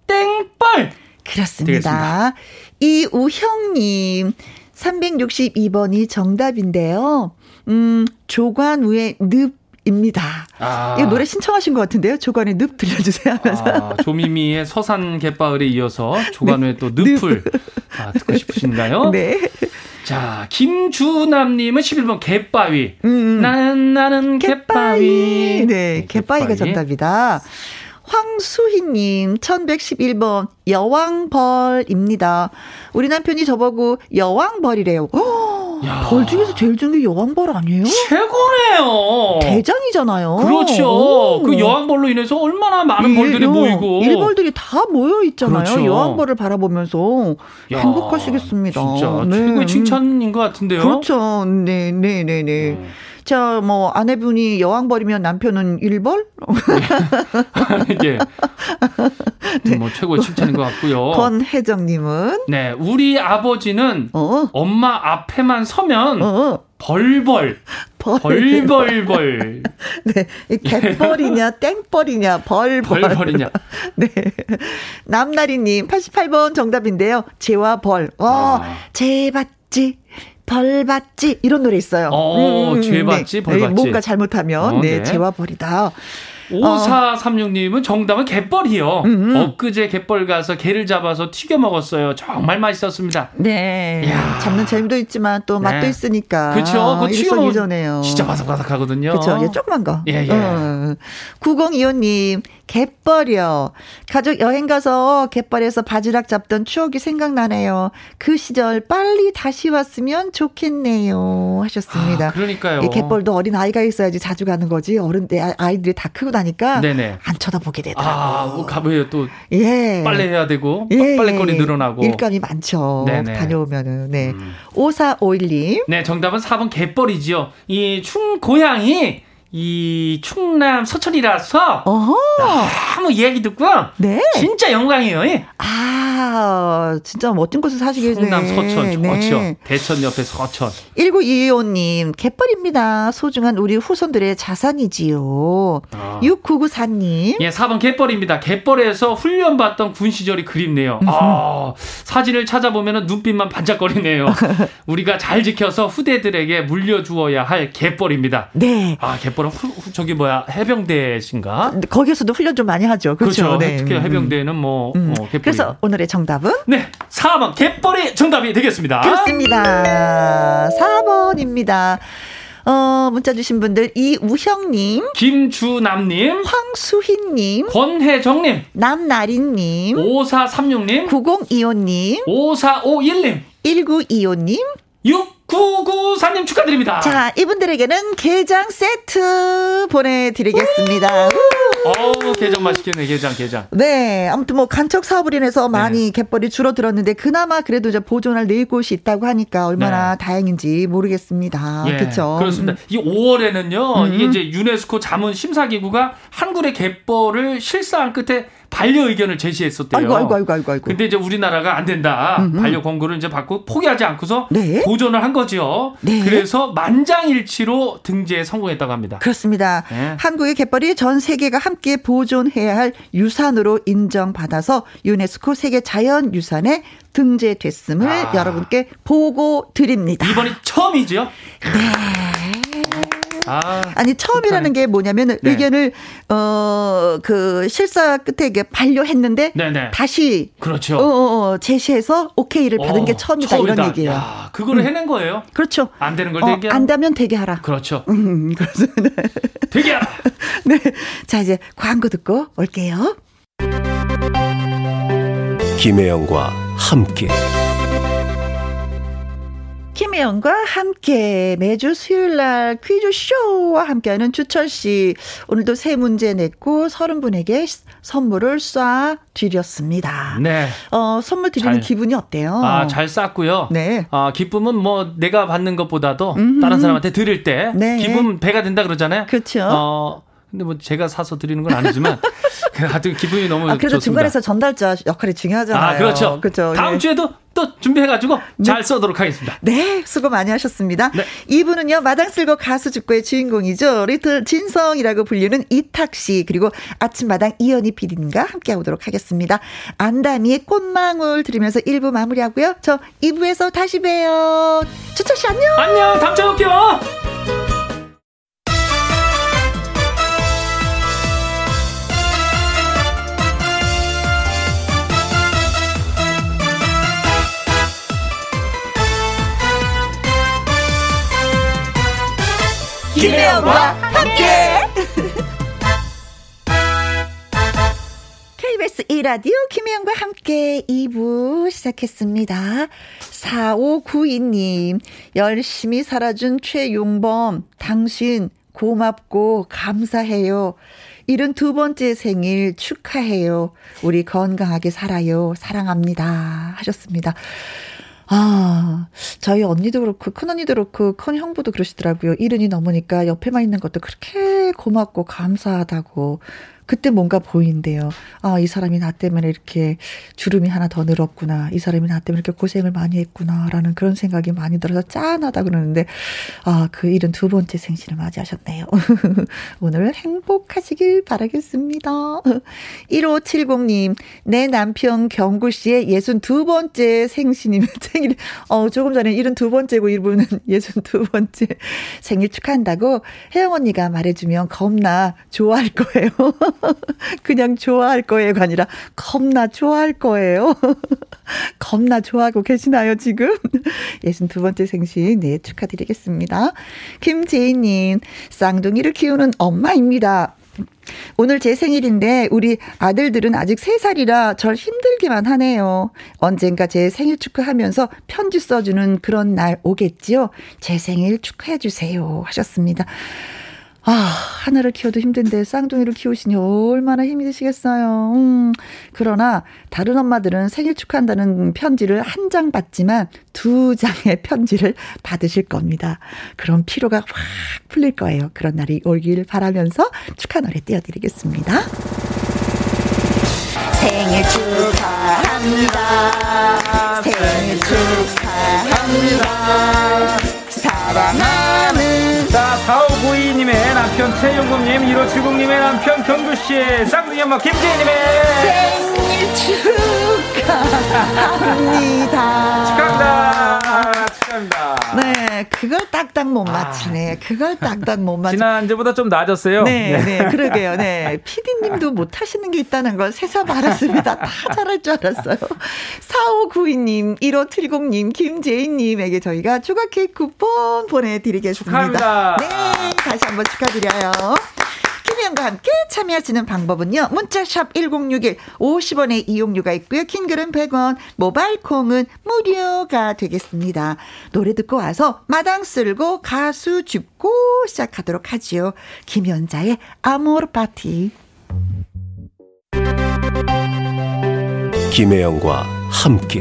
땡벌. 그렇습니다. 이우형님, 362번이 정답인데요. 음, 조관우의 늪. 입니다. 아. 이 노래 신청하신 것 같은데요. 조관의 늪 들려주세요 하면서. 아, 조미미의 서산 갯바을에 이어서 조관우의 네. 또 늪을 아, 듣고 싶으신가요? 네. 자, 김주남님은 11번 갯바위. 음, 음. 나는, 나는 갯바위. 갯바위. 네, 갯바위가 정답이다. 황수희님, 1111번, 여왕벌입니다. 우리 남편이 저보고 여왕벌이래요. 벌 중에서 제일 좋은 게 여왕벌 아니에요? 최고네요. 대장이잖아요. 그렇죠. 오. 그 여왕벌로 인해서 얼마나 많은 예, 벌들이 여, 모이고 일벌들이 다 모여 있잖아요. 그렇죠. 여왕벌을 바라보면서 야, 행복하시겠습니다. 진짜 네. 최고의 칭찬인 것 같은데요. 그렇죠. 네, 네, 네, 네. 음. 자, 뭐 아내분이 여왕벌이면 남편은 일벌? 이게 네. 뭐 최고의 칭찬인 것 같고요. 권혜정님은 네, 우리 아버지는 어? 엄마 앞에만 서면 어? 벌벌. 벌. 벌벌벌. 네. 갯벌이냐, 땡벌이냐, 벌벌. 벌벌이냐. 네. 남나리님, 88번 정답인데요. 재와 벌. 어, 아. 재 봤지? 벌 받지 이런 노래 있어요. 어, 음, 죄 받지, 네. 벌 받지. 뭔가 잘못하면 어, 네, 네. 죄와 벌이다. 5436님은 정답은 갯벌이요. 음음. 엊그제 갯벌 가서 개를 잡아서 튀겨 먹었어요. 정말 맛있었습니다. 네. 이야. 잡는 재미도 있지만 또 맛도 네. 있으니까. 그렇죠. 그 튀겨 먹으면 진짜 바삭바삭하거든요. 그렇죠. 예, 조금만 거. 예, 예. 어. 9025님 갯벌이요. 가족 여행 가서 갯벌에서 바지락 잡던 추억이 생각나네요. 그 시절 빨리 다시 왔으면 좋겠네요. 하셨습니다. 아, 그러니까요. 예, 갯벌도 어린 아이가 있어야지 자주 가는 거지. 어른 내 아이들이 다 크고 나니까 네네. 안 쳐다보게 되더라고요. 아, 뭐 가면 또 예. 빨래해야 되고 예. 빨래거리 늘어나고 일감이 많죠. 네네. 다녀오면은 네. 음. 5451님. 네, 정답은 4번 갯벌이지요. 이 충 고향이 이 충남 서천이라서 어허. 너무 이야기 듣고 네. 진짜 영광이에요. 예. 아 진짜 멋진 곳에 사시게 되네. 충남 서천 좋죠. 네. 대천 옆에 서천. 1925님 갯벌입니다. 소중한 우리 후손들의 자산이지요. 아. 6994님. 예 4번 갯벌입니다. 갯벌에서 훈련받던 군 시절이 그립네요. 아, 사진을 찾아보면 눈빛만 반짝거리네요. 우리가 잘 지켜서 후대들에게 물려주어야 할 갯벌입니다. 네. 아 갯벌 갯벌은 후, 저기 뭐야 해병대신가? 거기서도 훈련 좀 많이 하죠. 그렇죠. 그렇죠. 네. 특히 해병대는 뭐 음. 어, 갯벌이. 그래서 오늘의 정답은 네 4번 갯벌이 정답이 되겠습니다. 그렇습니다. 4번입니다. 어, 문자 주신 분들 이우형님, 김주남님, 황수희님, 권혜정님, 남나린님, 5436님, 9025님, 5451님, 1925님, 6 구구사님 축하드립니다. 자, 이분들에게는 게장 세트 보내드리겠습니다. 어우, 게장 맛있겠네, 게장, 게장. 네, 아무튼 뭐 간척 사업을 인해서 많이 네. 갯벌이 줄어들었는데 그나마 그래도 이제 보존할 네 곳이 있다고 하니까 얼마나 네. 다행인지 모르겠습니다. 예, 그렇죠. 그렇습니다. 음. 이 5월에는요, 음. 이게 이제 유네스코 자문 심사기구가 한국의 갯벌을 실사한 끝에 반려 의견을 제시했었대요. 아이고, 아이고, 아이고, 아이고. 아이고. 근데 이제 우리나라가 안 된다. 음흠. 반려 권고를 이제 받고 포기하지 않고서 네. 도전을 한 거죠. 네. 그래서 만장일치로 등재에 성공했다고 합니다. 그렇습니다. 네. 한국의 갯벌이 전 세계가 함께 보존해야 할 유산으로 인정받아서 유네스코 세계 자연유산에 등재됐음을 아. 여러분께 보고 드립니다. 이번이 처음이죠? 네. 아, 니 처음이라는 게 뭐냐면 네. 의견을 어 그 실사 끝에 이게 반려했는데 네네. 네. 다시 그렇죠. 어, 어, 어 제시해서 오케이를 받은 어, 게 처음이다, 처음이다, 이런 얘기예요. 야, 그거를 음. 해낸 거예요. 그렇죠. 안 되는 걸 되게 어, 안다면 되게 하라. 그렇죠. 음, 그래서 네. 되게 하라. 네. 자 이제 광고 듣고 올게요. 김혜영과 함께. 김혜영과 함께 매주 수요일 날 퀴즈쇼와 함께하는 주철 씨. 오늘도 세 문제 냈고 서른 분에게 선물을 쏴 드렸습니다. 네. 어, 선물 드리는 잘, 기분이 어때요? 아, 잘 쌌고요. 네. 아, 기쁨은 뭐 내가 받는 것보다도 음흠. 다른 사람한테 드릴 때 네. 기쁨 배가 된다 그러잖아요. 그렇죠. 어, 근데 뭐 제가 사서 드리는 건 아니지만 하여튼 기분이 너무 아, 그래도 좋습니다. 중간에서 전달자 역할이 중요하잖아요. 아, 그렇죠. 그렇죠. 다음 네. 주에도 또 준비해가지고 네. 잘 써도록 하겠습니다. 네, 수고 많이 하셨습니다. 네. 이분은요, 마당 쓸고 가수 죽고의 주인공이죠. 리틀 진성이라고 불리는 이탁 씨, 그리고 아침마당 이연희 PD님과 함께 하도록 하겠습니다. 안다미의 꽃망울 들으면서 1부 마무리하고요. 저 2부에서 다시 봬요. 주철 씨 안녕! 안녕! 다음 주에 올게요! 김혜영과 함께. KBS 1라디오 김혜영과 함께 2부 시작했습니다. 4592님, 열심히 살아준 최용범, 당신 고맙고 감사해요. 이른 두 번째 생일 축하해요. 우리 건강하게 살아요. 사랑합니다. 하셨습니다. 아, 저희 언니도 그렇고, 큰 언니도 그렇고, 큰 형부도 그러시더라고요. 이른이 넘으니까 옆에만 있는 것도 그렇게 고맙고 감사하다고. 그때 뭔가 보인대요. 아, 이 사람이 나 때문에 이렇게 주름이 하나 더 늘었구나. 이 사람이 나 때문에 이렇게 고생을 많이 했구나. 라는 그런 생각이 많이 들어서 짠하다 그러는데, 아, 그 일은 두 번째 생신을 맞이하셨네요. 오늘 행복하시길 바라겠습니다. 1570님, 내 남편 경구 씨의 62번째 생신이면 생일, 어, 조금 전에 72번째고 이분은 62번째 생일 축하한다고 혜영 언니가 말해주면 겁나 좋아할 거예요. 그냥 좋아할 거예요가 아니라 겁나 좋아할 거예요. 겁나 좋아하고 계시나요, 지금? 62번째 생신, 네, 축하드리겠습니다. 김재희님, 쌍둥이를 키우는 엄마입니다. 오늘 제 생일인데 우리 아들들은 아직 3살이라 절 힘들기만 하네요. 언젠가 제 생일 축하하면서 편지 써주는 그런 날 오겠지요? 제 생일 축하해주세요. 하셨습니다. 아, 하나를 키워도 힘든데 쌍둥이를 키우시니 얼마나 힘이 드시겠어요. 음, 그러나 다른 엄마들은 생일 축하한다는 편지를 한 장 받지만 두 장의 편지를 받으실 겁니다. 그럼 피로가 확 풀릴 거예요. 그런 날이 오길 바라면서 축하 노래 띄워드리겠습니다. 생일 축하합니다. 생일 축하합니다. 사랑하는 자 4592님의 남편 최용금님 1570님의 남편 경규씨 쌍둥이 엄마 김재희님의 생일 축하합니다. 축하합니다 축하합니다. 네 그걸 딱딱 못 아. 맞히네. 아, 그걸 딱딱 못 맞히네 지난주보다 좀 나아졌어요. 네, 네, 네 그러게요. 네 피디님도 못 하시는 게 있다는 걸 새삼 알았습니다. 다 잘할 줄 알았어요. 4592님 1570님 김재희님에게 저희가 추가 케이크 쿠폰 보내드리겠습니다. 축하합니다. 네, 다시 한번 축하드려요. 김혜영과 함께 참여하시는 방법은요. 문자샵 1061 50원의 이용료가 있고요. 킹글은 100원, 모바일 콩은 무료가 되겠습니다. 노래 듣고 와서 마당 쓸고 가수 줍고 시작하도록 하지요. 김연자의 아모르 파티. 김혜영과 함께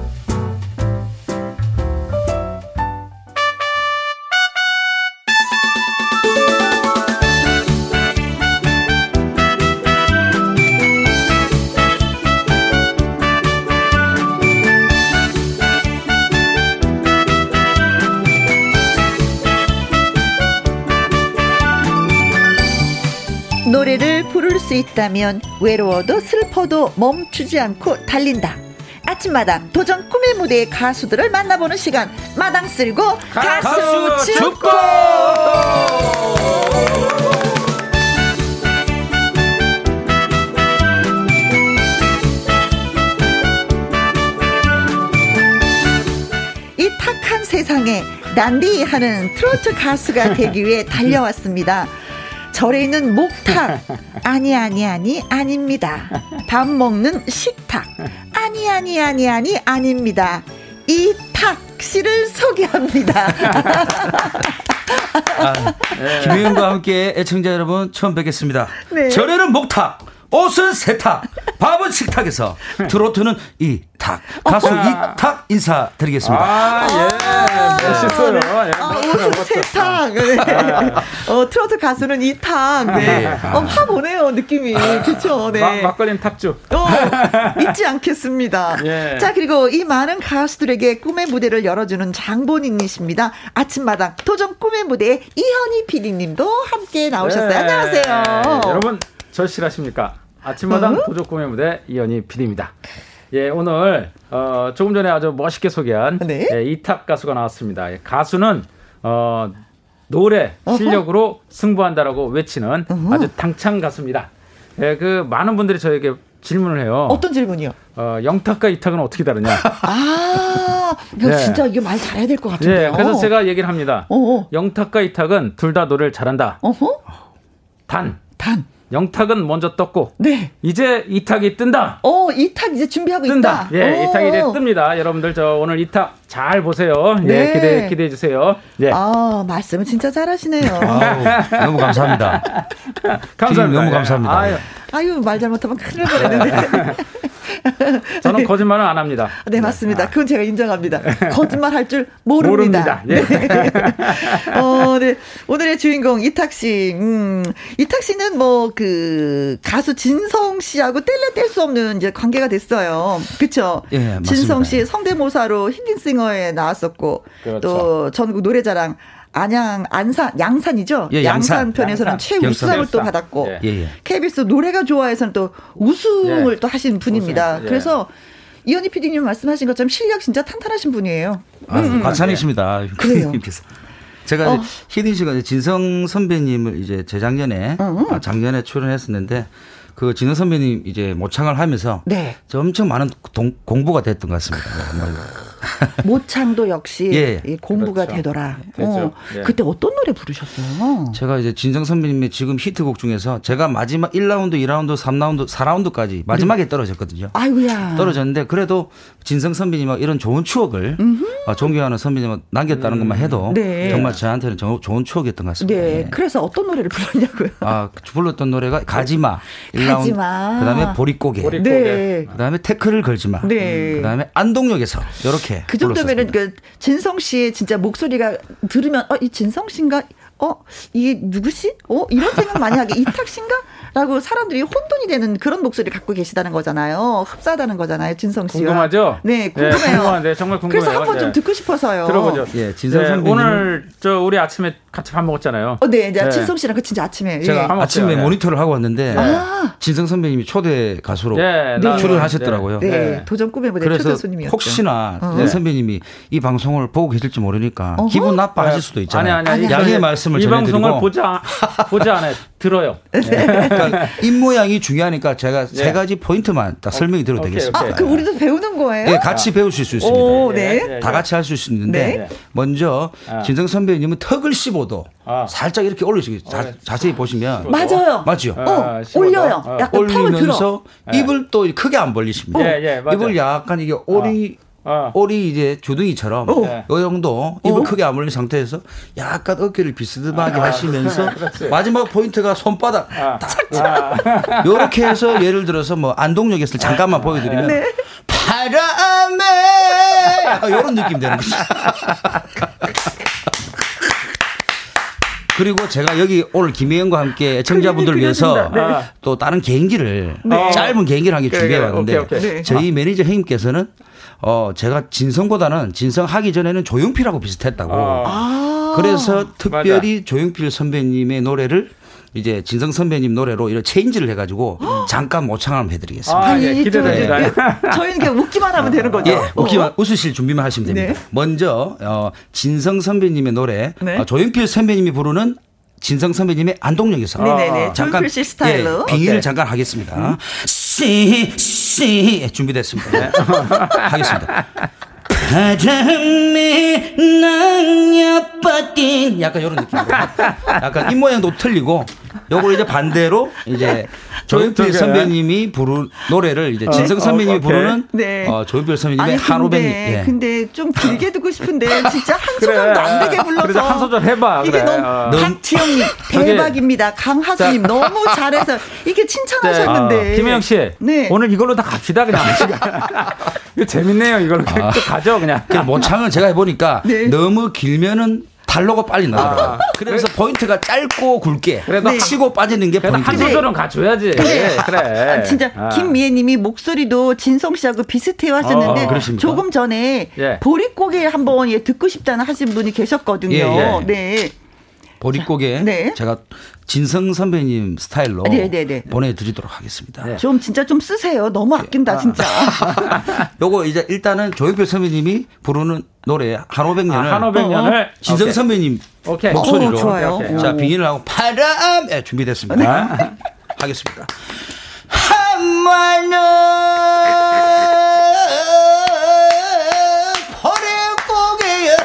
노래를 부를 수 있다면 외로워도 슬퍼도 멈추지 않고 달린다. 아침마당 도전 꿈의 무대의 가수들을 만나보는 시간 마당 쓸고 가수, 가수 축구 이 탁한 세상에 난디하는 트로트 가수가 되기 위해 달려왔습니다. 절에 있는 목탁. 아니, 아니, 아니, 아닙니다. 밥 먹는 식탁. 아니, 아니, 아니, 아니, 아닙니다. 이 탁 씨를 소개합니다. 아, 김혜영과 함께 애청자 여러분 처음 뵙겠습니다. 네. 절에는 목탁. 옷은 세탁, 밥은 식탁에서 트로트는 이탁 가수 아. 이탁 인사드리겠습니다. 아, 예. 멋있어요. 예. 아, 옷은 세탁. 네. 어, 트로트 가수는 이탁. 네. 어, 화 보네요, 느낌이. 그쵸, 네. 막, 걸린 탁주. 어, 잊지 않겠습니다. 예. 자, 그리고 이 많은 가수들에게 꿈의 무대를 열어주는 장본인이십니다. 아침마당 도전 꿈의 무대 이현희 PD님도 함께 나오셨어요. 네. 안녕하세요. 여러분, 절실하십니까? 아침마당 어? 도적공의 무대 이현희 PD입니다. 예, 오늘 어, 조금 전에 아주 멋있게 소개한 네? 예, 이탁 가수가 나왔습니다. 예, 가수는 어, 노래 실력으로 어허? 승부한다라고 외치는 어허? 아주 당찬 가수입니다. 예, 그 많은 분들이 저에게 질문을 해요. 어떤 질문이요? 어, 영탁과 이탁은 어떻게 다르냐? 아, 이거 예. 진짜 이거 말 잘해야 될 것 같은데요. 예, 그래서 제가 얘기를 합니다. 어허. 영탁과 이탁은 둘 다 노래를 잘한다. 어허? 단, 단. 영탁은 먼저 떴고 네. 이제 이탁이 뜬다. 어, 이탁 이제 준비하고 뜬다. 있다. 예, 오. 이탁이 이제 뜹니다. 여러분들 저 오늘 이탁 잘 보세요. 예, 네, 기대 기대해 주세요. 예. 아, 말씀을 진짜 잘하시네요. 아우, 너무 감사합니다. 감사합니다. 너무 감사합니다. 아유, 아유 말 잘못하면 큰일 날뻔했는데. 저는 거짓말은 안 합니다. 네, 맞습니다. 그건 제가 인정합니다. 거짓말 할 줄 모릅니다. 모릅니다. 예. 네. 어, 네. 오늘의 주인공 이탁 씨. 음, 이탁 씨는 뭐그 가수 진성 씨하고 뗄래 뗄 수 없는 이제 관계가 됐어요. 그렇죠? 예, 맞습니다. 진성 씨 성대모사로 힌딩싱어에 나왔었고 그렇죠. 또 전국 노래자랑 안양 안산 양산이죠. 예, 양산, 양산 편에서는 최우수상을 또 받았고 예. 예, 예. KBS 노래가 좋아해서는 또 우승을 예. 또 하신 분입니다. 우승, 예. 그래서 이현희 PD님 말씀하신 것처럼 실력 진짜 탄탄하신 분이에요. 아, 음. 과찬이십니다. 그래요. 제가 어. 희딩 씨가 진성 선배님을 이제 재작년에 어. 아, 작년에 출연했었는데 그 진성 선배님 이제 모창을 하면서 네. 엄청 많은 동, 공부가 됐던 것 같습니다. 정말로. 모창도 역시 예. 공부가 그렇죠. 되더라. 어. 예. 그때 어떤 노래 부르셨어요? 제가 이제 진성 선배님의 지금 히트곡 중에서 제가 마지막 1라운드, 2라운드, 3라운드, 4라운드까지 마지막에 네. 떨어졌거든요. 아이고야. 떨어졌는데 그래도 진성 선배님과 이런 좋은 추억을 어, 존경하는 선배님은 남겼다는 음. 것만 해도 네. 정말 저한테는 저, 좋은 추억이었던 것 같습니다. 네. 네. 그래서 어떤 노래를 불렀냐고요? 아, 불렀던 노래가 가지마. 1라운드. 가지마. 그다음에 보릿고개. 보릿고개. 네. 그다음에 태클을 걸지 마. 네. 그다음에 안동역에서 이렇게 그 정도면은 그 진성 씨의 진짜 목소리가 들으면 어 이 진성 씨인가 어 이게 누구시? 어 이런 생각 많이 하게 이탁 씨인가? 라고 사람들이 혼돈이 되는 그런 목소리를 갖고 계시다는 거잖아요. 흡사하다는 거잖아요. 진성 씨가. 궁금하죠? 네, 궁금해요. 네, 정말 궁금해요. 그래서 한번 좀 네. 듣고 싶어서요. 들어보죠. 예, 진성 네, 오늘 저 우리 아침에 같이 밥 먹었잖아요. 어, 네, 네. 진성 씨랑 그 진짜 아침에. 제가 예. 아침에 네. 모니터를 하고 왔는데 아. 진성 선배님이 초대 가수로 네, 출연하셨더라고요. 네, 네. 도전 꿈의 무대 초대 손님이었죠. 혹시나 어. 선배님이 이 방송을 보고 계실지 모르니까 어허? 기분 나빠하실 수도 있잖아요. 아니, 아니, 아니. 양해 말씀을 이 전해드리고. 방송을 보자 보자 안 해. 들어요. 네. 그러니까 입 모양이 중요하니까 제가 네. 세 가지 포인트만 딱 설명이 드려도 되겠습니다. 아, 그 우리도 배우는 거예요? 네, 같이 배우실 수 있습니다. 오, 네. 다 같이 할 수 있는데 네. 먼저 아. 진성 선배님은 턱을 씹어 도 아. 살짝 이렇게 올리시고 자, 어, 자세히 보시면 맞아요. 맞죠? 어, 아, 올려요. 어. 약간 올리면서 입을 또 크게 안 벌리십니다. 예, 예, 입을 약간 이게 오리 아. 어. 오리 이제 주둥이처럼 어. 네. 이 정도 입을 어. 크게 아물린 상태에서 약간 어깨를 비스듬하게 아, 하시면서 마지막 포인트가 손바닥 아. 딱 이렇게 아. 해서 예를 들어서 뭐 안동역에서 잠깐만 보여드리면 네. 바람에 이런 느낌 되는 거죠. 그리고 제가 여기 오늘 김혜영과 함께 애청자분들 위해서 네. 또 다른 개인기를 네. 짧은 개인기를 한 개 준비해 왔는데 네. 저희 매니저 형님께서는 어 제가 진성보다는 진성하기 전에는 조용필하고 비슷했다고. 아. 그래서 특별히 맞아. 조용필 선배님의 노래를 이제 진성 선배님 노래로 이런 체인지를 해가지고 잠깐 모창 한번 해드리겠습니다. 아, 예, 기대됩니다. 예, 저희는 그냥 웃기만 하면 되는 거죠. 예, 웃기만 어. 웃으실 준비만 하시면 됩니다. 네. 먼저 어, 진성 선배님의 노래, 네. 어, 조용필 선배님이 부르는 진성 선배님의 안동역에서 네네네. 잠깐 씨 스타일로 예, 빙의를 잠깐 하겠습니다. 씨, 씨 준비됐습니다. 네. 하겠습니다. 바람에 낭야빠띵 약간 이런 느낌으로 약간 입 모양도 틀리고 요걸 이제 반대로 이제 조용필 선배님이 부른 노래를 이제 진성 어, 선배님이 어, 부르는 네. 어, 조용필 선배님의 한오백 예. 근데 좀 길게 듣고 싶은데 진짜 한 소절도 안 되게 불러서 한 소절 해봐. 이게 그래. 너무 박지영님 대박입니다. 강하수님 너무 잘해서 이게 칭찬하셨는데 네. 어, 김혜영 씨 네. 오늘 이걸로 다 갑시다 그냥. 이거 재밌네요. 이걸로 아. 가죠 그냥. 모창은 제가 해보니까 네. 너무 길면은 달로가 빨리 나더라고요. 아, 그래서 그래? 포인트가 짧고 굵게 그래도 네. 치고 빠지는 게 포인트. 한 소절은 가줘야지. 그래. 그래. 아, 진짜 아. 김미애님이 목소리도 진성 씨하고 비슷해 왔었는데 어, 조금 전에 예. 보릿고개 한번 예, 듣고 싶다는 하신 분이 계셨거든요. 예, 예. 네. 보릿고개 네. 제가 진성 선배님 스타일로 네네네. 네, 네. 보내드리도록 하겠습니다. 네. 좀 진짜 좀 쓰세요. 너무 아낀다 진짜. 요거 이제 일단은 조용필 선배님이 부르는 노래 한오백년을 아, 한오백년을 어, 어. 진성 오케이. 선배님 오케이. 목소리로 오, 좋아요. 오케이, 자 빙의를 하고 바람 네, 준비됐습니다. 네. 하겠습니다. 한마는 보릿고개야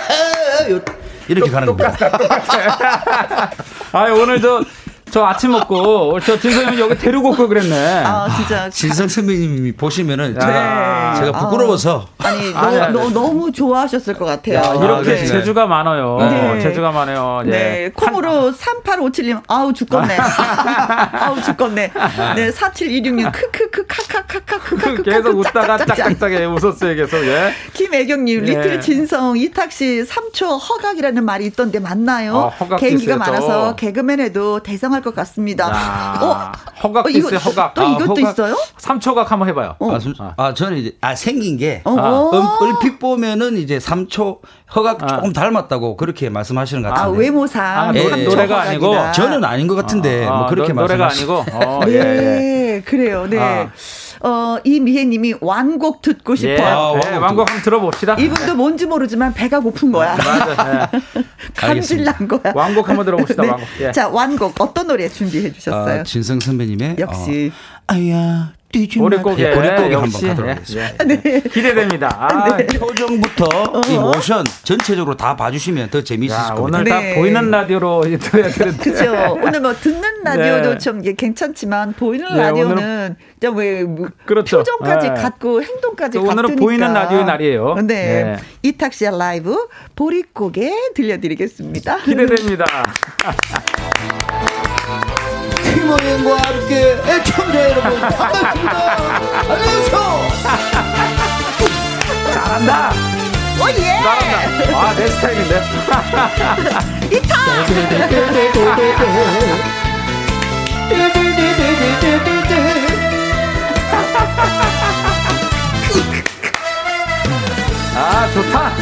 이렇게 가는 겁니다. 똑같다, 똑같아. 아, 오늘 저, 저 아침 먹고 저 진성님 여기 데리고 올 걸 그랬네. 아 진짜. 진성 선배님이 보시면은 네. 제가, 제가 부끄러워서. 아, 니 너, 너, 너무 좋아하셨을 것 같아요. 야, 이렇게 네. 재주가 많아요. 네. 재주가 많아요. 네. 네. 콩으로 3857님 아우 죽겠네. 아우 죽겠네. 네 4726님 크크크 카카카카 크카크 계속 웃다가 짝짝짝에 웃었어요 계속. 예. 김애경님 리틀 진성 이탁 씨 3초 허각이라는 말이 있던데 맞나요? 아, 개인기가 많아서 개그맨에도 대 성할 것 같습니다. 어? 허각 어, 이거, 있어요, 허각. 또 아, 이것도 허각, 있어요? 3초각 한번 해봐요. 어. 아, 아, 저는 이제, 아, 생긴 게, 어. 아, 얼핏 보면은 이제 3초 허각 아. 조금 닮았다고 그렇게 말씀하시는 것 같은데. 아, 외모상. 아, 예, 노래, 노래가 아니고. 저는 아닌 것 같은데, 뭐 그렇게 노, 노래가 아니고. 어, 네, 예, 예. 그래요. 네. 어, 이미혜님이 완곡 듣고 예, 싶어요. 예, 네, 완곡 한번 들어봅시다. 이분도 뭔지 모르지만 배가 고픈 거야. 맞아. 네. 감질난 거야. 완곡 한번 들어봅시다. 네. 완곡. 예. 자, 완곡 어떤 노래 준비해 주셨어요? 아, 진성 선배님의 역시 어, 아야 보릿고개 보릿고개 한번 가도록 하겠습니다. 네. 네. 기대됩니다. 아, 네. 표정부터 이 모션 전체적으로 다 봐주시면 더 재미있을 겁니다. 오늘 다 네. 보이는 라디오로 들어야 되는데. 그렇죠. 오늘 뭐 듣는 라디오도 네. 좀 괜찮지만 보이는 네, 라디오는 왜뭐 그렇죠. 표정까지 네. 갖고 행동까지 갖고 오늘은 보이는 라디오의 날이에요. 네. 네. 이탁시아 라이브 보릿고개 들려드리겠습니다. 기대됩니다. 김호영과 함께 애청자 여러분 반갑습니다. 안녕하세요. 잘한다. 오 예. 잘한다. 아, 내 스타일인데. 이타. 아, 좋다.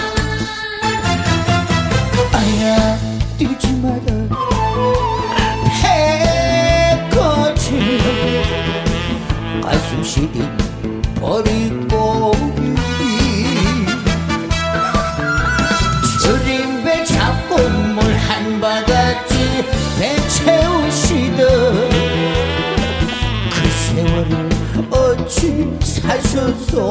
아야, 뛰지 마라. 가슴 시린 버리고 줄임배 잡고 물 한 바가지 배 채우시던 그 세월을 어찌 사셨소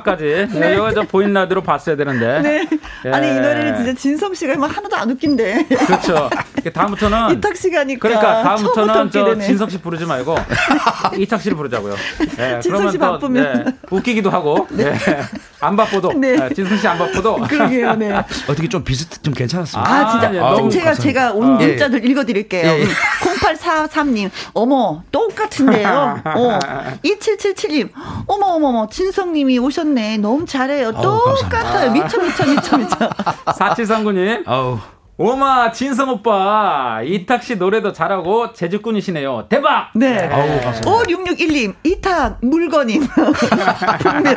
마지막까지 네. 이거 저 보인 라디오로 봤어야 되는데. 네. 예. 아니 이 노래를 진짜 진성 씨가 막 하나도 안 웃긴데. 그렇죠. 다음부터는 이탁 씨가니까. 그러니까 다음부터는 저 진성 씨 부르지 말고 이탁 씨를 부르자고요. 예. 진성 씨 바쁘면 네. 웃기기도 하고. 네. 예. 안. 네. 예. 진성 씨안 바빠도. 그러게요. 네. 어떻게 좀 비슷 좀 괜찮았습니다. 아, 진짜. 아, 예. 너무 제가 감사합니다. 제가 온 문자들 예. 읽어드릴게요. 예. 0843님, 어머 똑같은데요. 어. 2777님, 어머 어머 어머 진성님이 오셨네. 너무 잘해요. 똑같아요. 미쳐 미쳐 미쳐 미쳐. 4739님. 오마 진성 오빠 이탁 씨 노래도 잘하고 재주꾼이시네요. 대박. 네. 아우, 5661님 이탁 물건임. 분명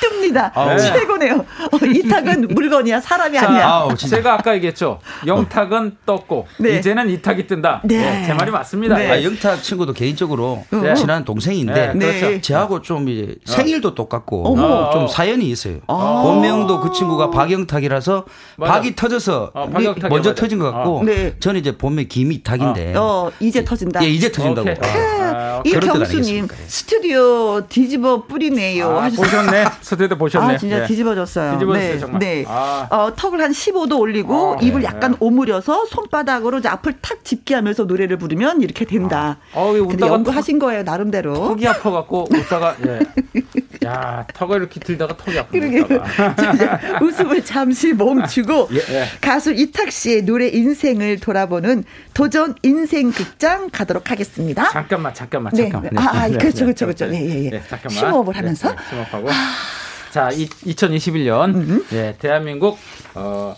뜹니다. 아우. 최고네요. 어, 이탁은 물건이야 사람이 자, 아니야. 아우, 제가 아까 얘기했죠. 영탁은 떴고 네. 이제는 이탁이 뜬다. 네. 네. 제 말이 맞습니다. 네. 아, 영탁 친구도 개인적으로 네. 친한 동생인데 네. 그렇죠. 저하고 좀 이제 생일도 똑같고 어머. 좀 사연이 있어요. 아. 본명도 그 친구가 박영탁이라서 맞아. 박이 터져서 어, 박영탁. 먼저 맞아. 터진 것 같고 어. 네. 저는 이제 보면 김이탁인데. 어. 어, 이제 터진다. 예, 이제 터진다고. 아, 이경수님 스튜디오 뒤집어 뿌리네요. 아, 보셨네. 스튜디오 보셨네. 아, 진짜 네. 뒤집어졌어요. 뒤집어졌어요, 네. 정말. 네. 아. 어, 턱을 한 15도 올리고 아, 입을 네. 약간 오므려서 손바닥으로 이제 앞을 탁 짚게 하면서 노래를 부르면 이렇게 된다. 아, 어, 근데 연구하신 거예요, 나름대로. 턱이 아파갖고 웃다가 예. 야, 턱을 이렇게 들다가 턱이 아프니까. 웃음을 잠시 멈추고 예, 예. 가수 이탁 씨의 노래 인생을 돌아보는 도전 인생 극장 가도록 하겠습니다. 잠깐만, 잠깐만, 네. 잠깐만. 네. 아, 아 네, 그렇죠, 그렇죠, 그렇죠. 네, 예, 예. 네, 잠깐만. 심호흡을 하면서. 네, 심호흡하고. 아. 자, 이, 2021년 음. 예, 대한민국 어,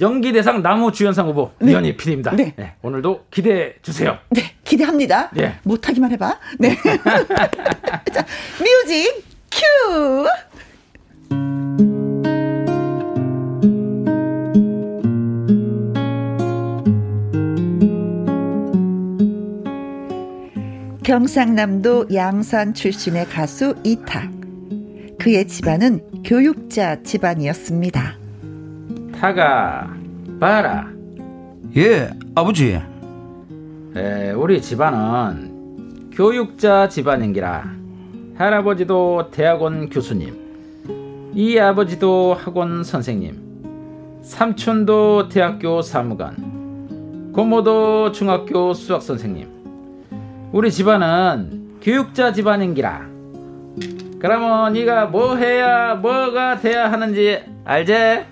연기 대상 나무 주연상 후보 네. 이현희 PD입니다. 네. 네. 오늘도 기대해 주세요. 네, 기대합니다. 네. 못하기만 해봐. 네. 자, 뮤직 큐! 경상남도 양산 출신의 가수 이탁. 그의 집안은 교육자 집안이었습니다. 타가 봐라. 예, 아버지. 에, 우리 집안은 교육자 집안인기라. 할아버지도 대학원 교수님, 이 아버지도 학원 선생님, 삼촌도 대학교 사무관, 고모도 중학교 수학 선생님. 우리 집안은 교육자 집안인기라. 그러면 네가 뭐 해야 뭐가 돼야 하는지 알제?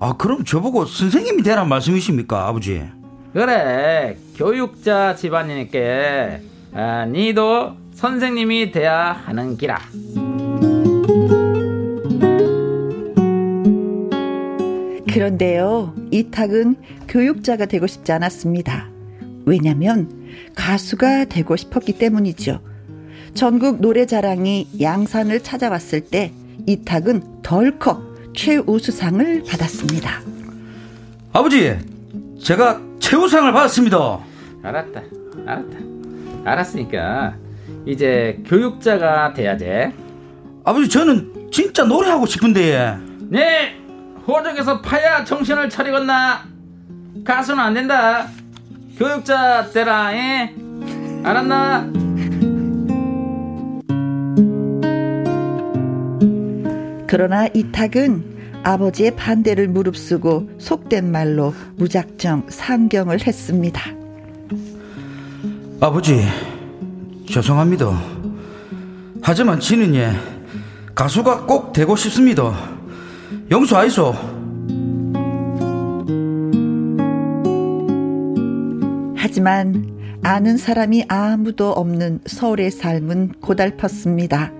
아 그럼 저보고 선생님이 되란 말씀이십니까 아버지? 그래 교육자 집안이니까 아, 니도 선생님이 돼야 하는 기라. 그런데요, 이 탁은 교육자가 되고 싶지 않았습니다. 왜냐면 가수가 되고 싶었기 때문이죠. 전국 노래자랑이 양산을 찾아왔을 때 이탁은 덜컥 최우수상을 받았습니다. 아버지, 제가 최우상을 받았습니다. 알았다, 알았다, 알았으니까 이제 교육자가 돼야지. 아버지, 저는 진짜 노래하고 싶은데. 네, 호적에서 파야 정신을 차리겠나? 가수는 안 된다. 교육자 되라, 에? 알았나? 그러나 이탁은 아버지의 반대를 무릅쓰고 속된 말로 무작정 상경을 했습니다. 아버지, 죄송합니다. 하지만 지는 예, 가수가 꼭 되고 싶습니다. 영수 아이소. 하지만 아는 사람이 아무도 없는 서울의 삶은 고달팠습니다.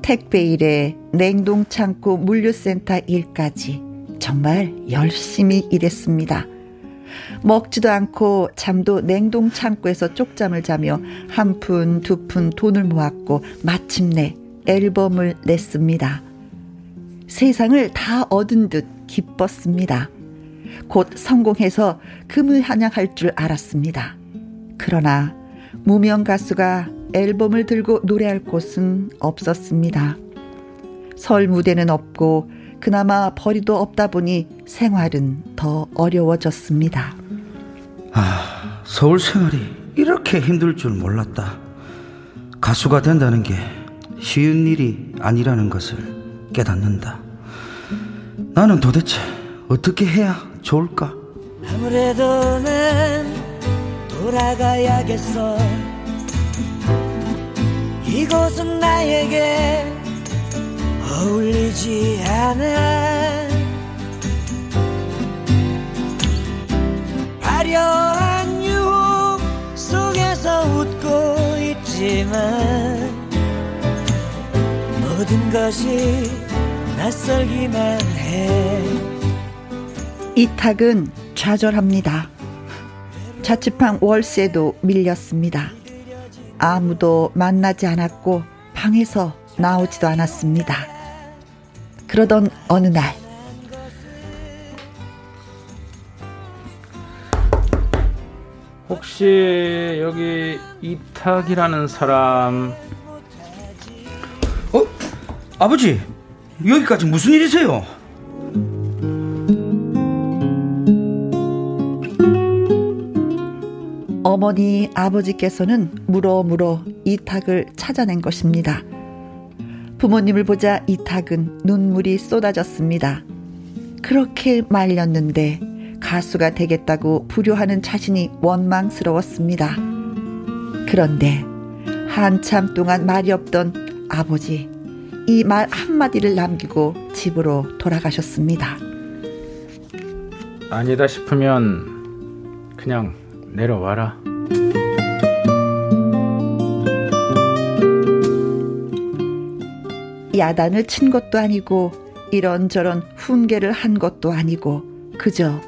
택배 일에 냉동창고 물류센터 일까지 정말 열심히 일했습니다. 먹지도 않고 잠도 냉동 창고에서 쪽잠을 자며 한 푼, 두 푼 돈을 모았고 마침내 앨범을 냈습니다. 세상을 다 얻은 듯 기뻤습니다. 곧 성공해서 금을 한양할 줄 알았습니다. 그러나 무명 가수가 앨범을 들고 노래할 곳은 없었습니다. 설 무대는 없고 그나마 벌이도 없다 보니 생활은 더 어려워졌습니다. 아, 서울 생활이 이렇게 힘들 줄 몰랐다. 가수가 된다는 게 쉬운 일이 아니라는 것을 깨닫는다. 나는 도대체 어떻게 해야 좋을까? 아무래도 난 돌아가야겠어. 이곳은 나에게 어울리지 않아 화려한 유혹 속에서 웃고 있지만 모든 것이 낯설기만 해 이탁은 좌절합니다. 자취방 월세도 밀렸습니다. 아무도 만나지 않았고 방에서 나오지도 않았습니다. 그러던 어느 날 혹시 여기 이탁이라는 사람 어? 아버지 여기까지 무슨 일이세요? 어머니 아버지께서는 물어 물어 이탁을 찾아낸 것입니다. 부모님을 보자 이탁은 눈물이 쏟아졌습니다. 그렇게 말렸는데 가수가 되겠다고 불효하는 자신이 원망스러웠습니다. 그런데 한참 동안 말이 없던 아버지, 이 말 한마디를 남기고 집으로 돌아가셨습니다. 아니다 싶으면 그냥 내려와라. 야단을 친 것도 아니고 이런저런 훈계를 한 것도 아니고 그저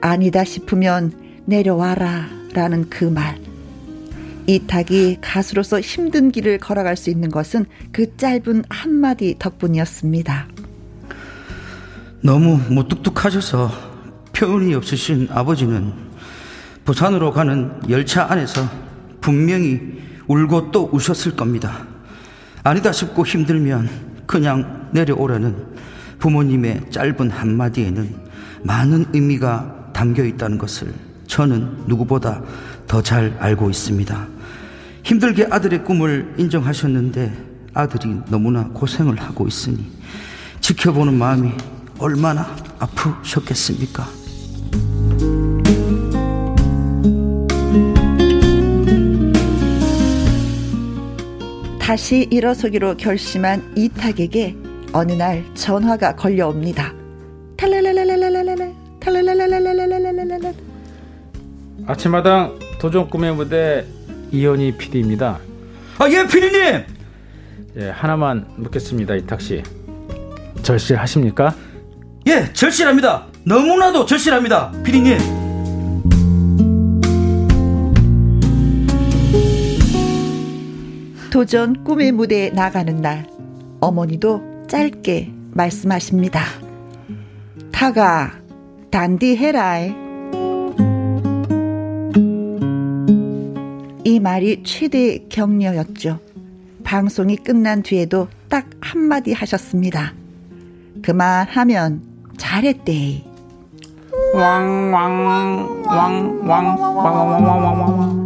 아니다 싶으면 내려와라 라는 그 말. 이탁이 가수로서 힘든 길을 걸어갈 수 있는 것은 그 짧은 한마디 덕분이었습니다. 너무 무뚝뚝하셔서 표현이 없으신 아버지는 부산으로 가는 열차 안에서 분명히 울고 또 우셨을 겁니다. 아니다 싶고 힘들면 그냥 내려오라는 부모님의 짧은 한마디에는 많은 의미가 담겨 있다는 것을 저는 누구보다 더 잘 알고 있습니다. 힘들게 아들의 꿈을 인정하셨는데 아들이 너무나 고생을 하고 있으니 지켜보는 마음이 얼마나 아프셨겠습니까? 다시 일어서기로 결심한 이탁에게 어느 날 전화가 걸려옵니다. 아침마당 도전 꿈의 무대 이현희 PD입니다. 아, 예, 피디님! 예, 하나만 묻겠습니다, 이탁 씨. 절실하십니까? 예, 절실합니다. 너무나도 절실합니다, 피디님. 도전 꿈의 무대에 나가는 날, 어머니도 짧게 말씀하십니다. 타가 단디해라이. 이 말이 최대 격려였죠. 방송이 끝난 뒤에도 딱 한마디 하셨습니다. 그만하면 잘했대. 왕왕왕왕왕왕왕왕왕왕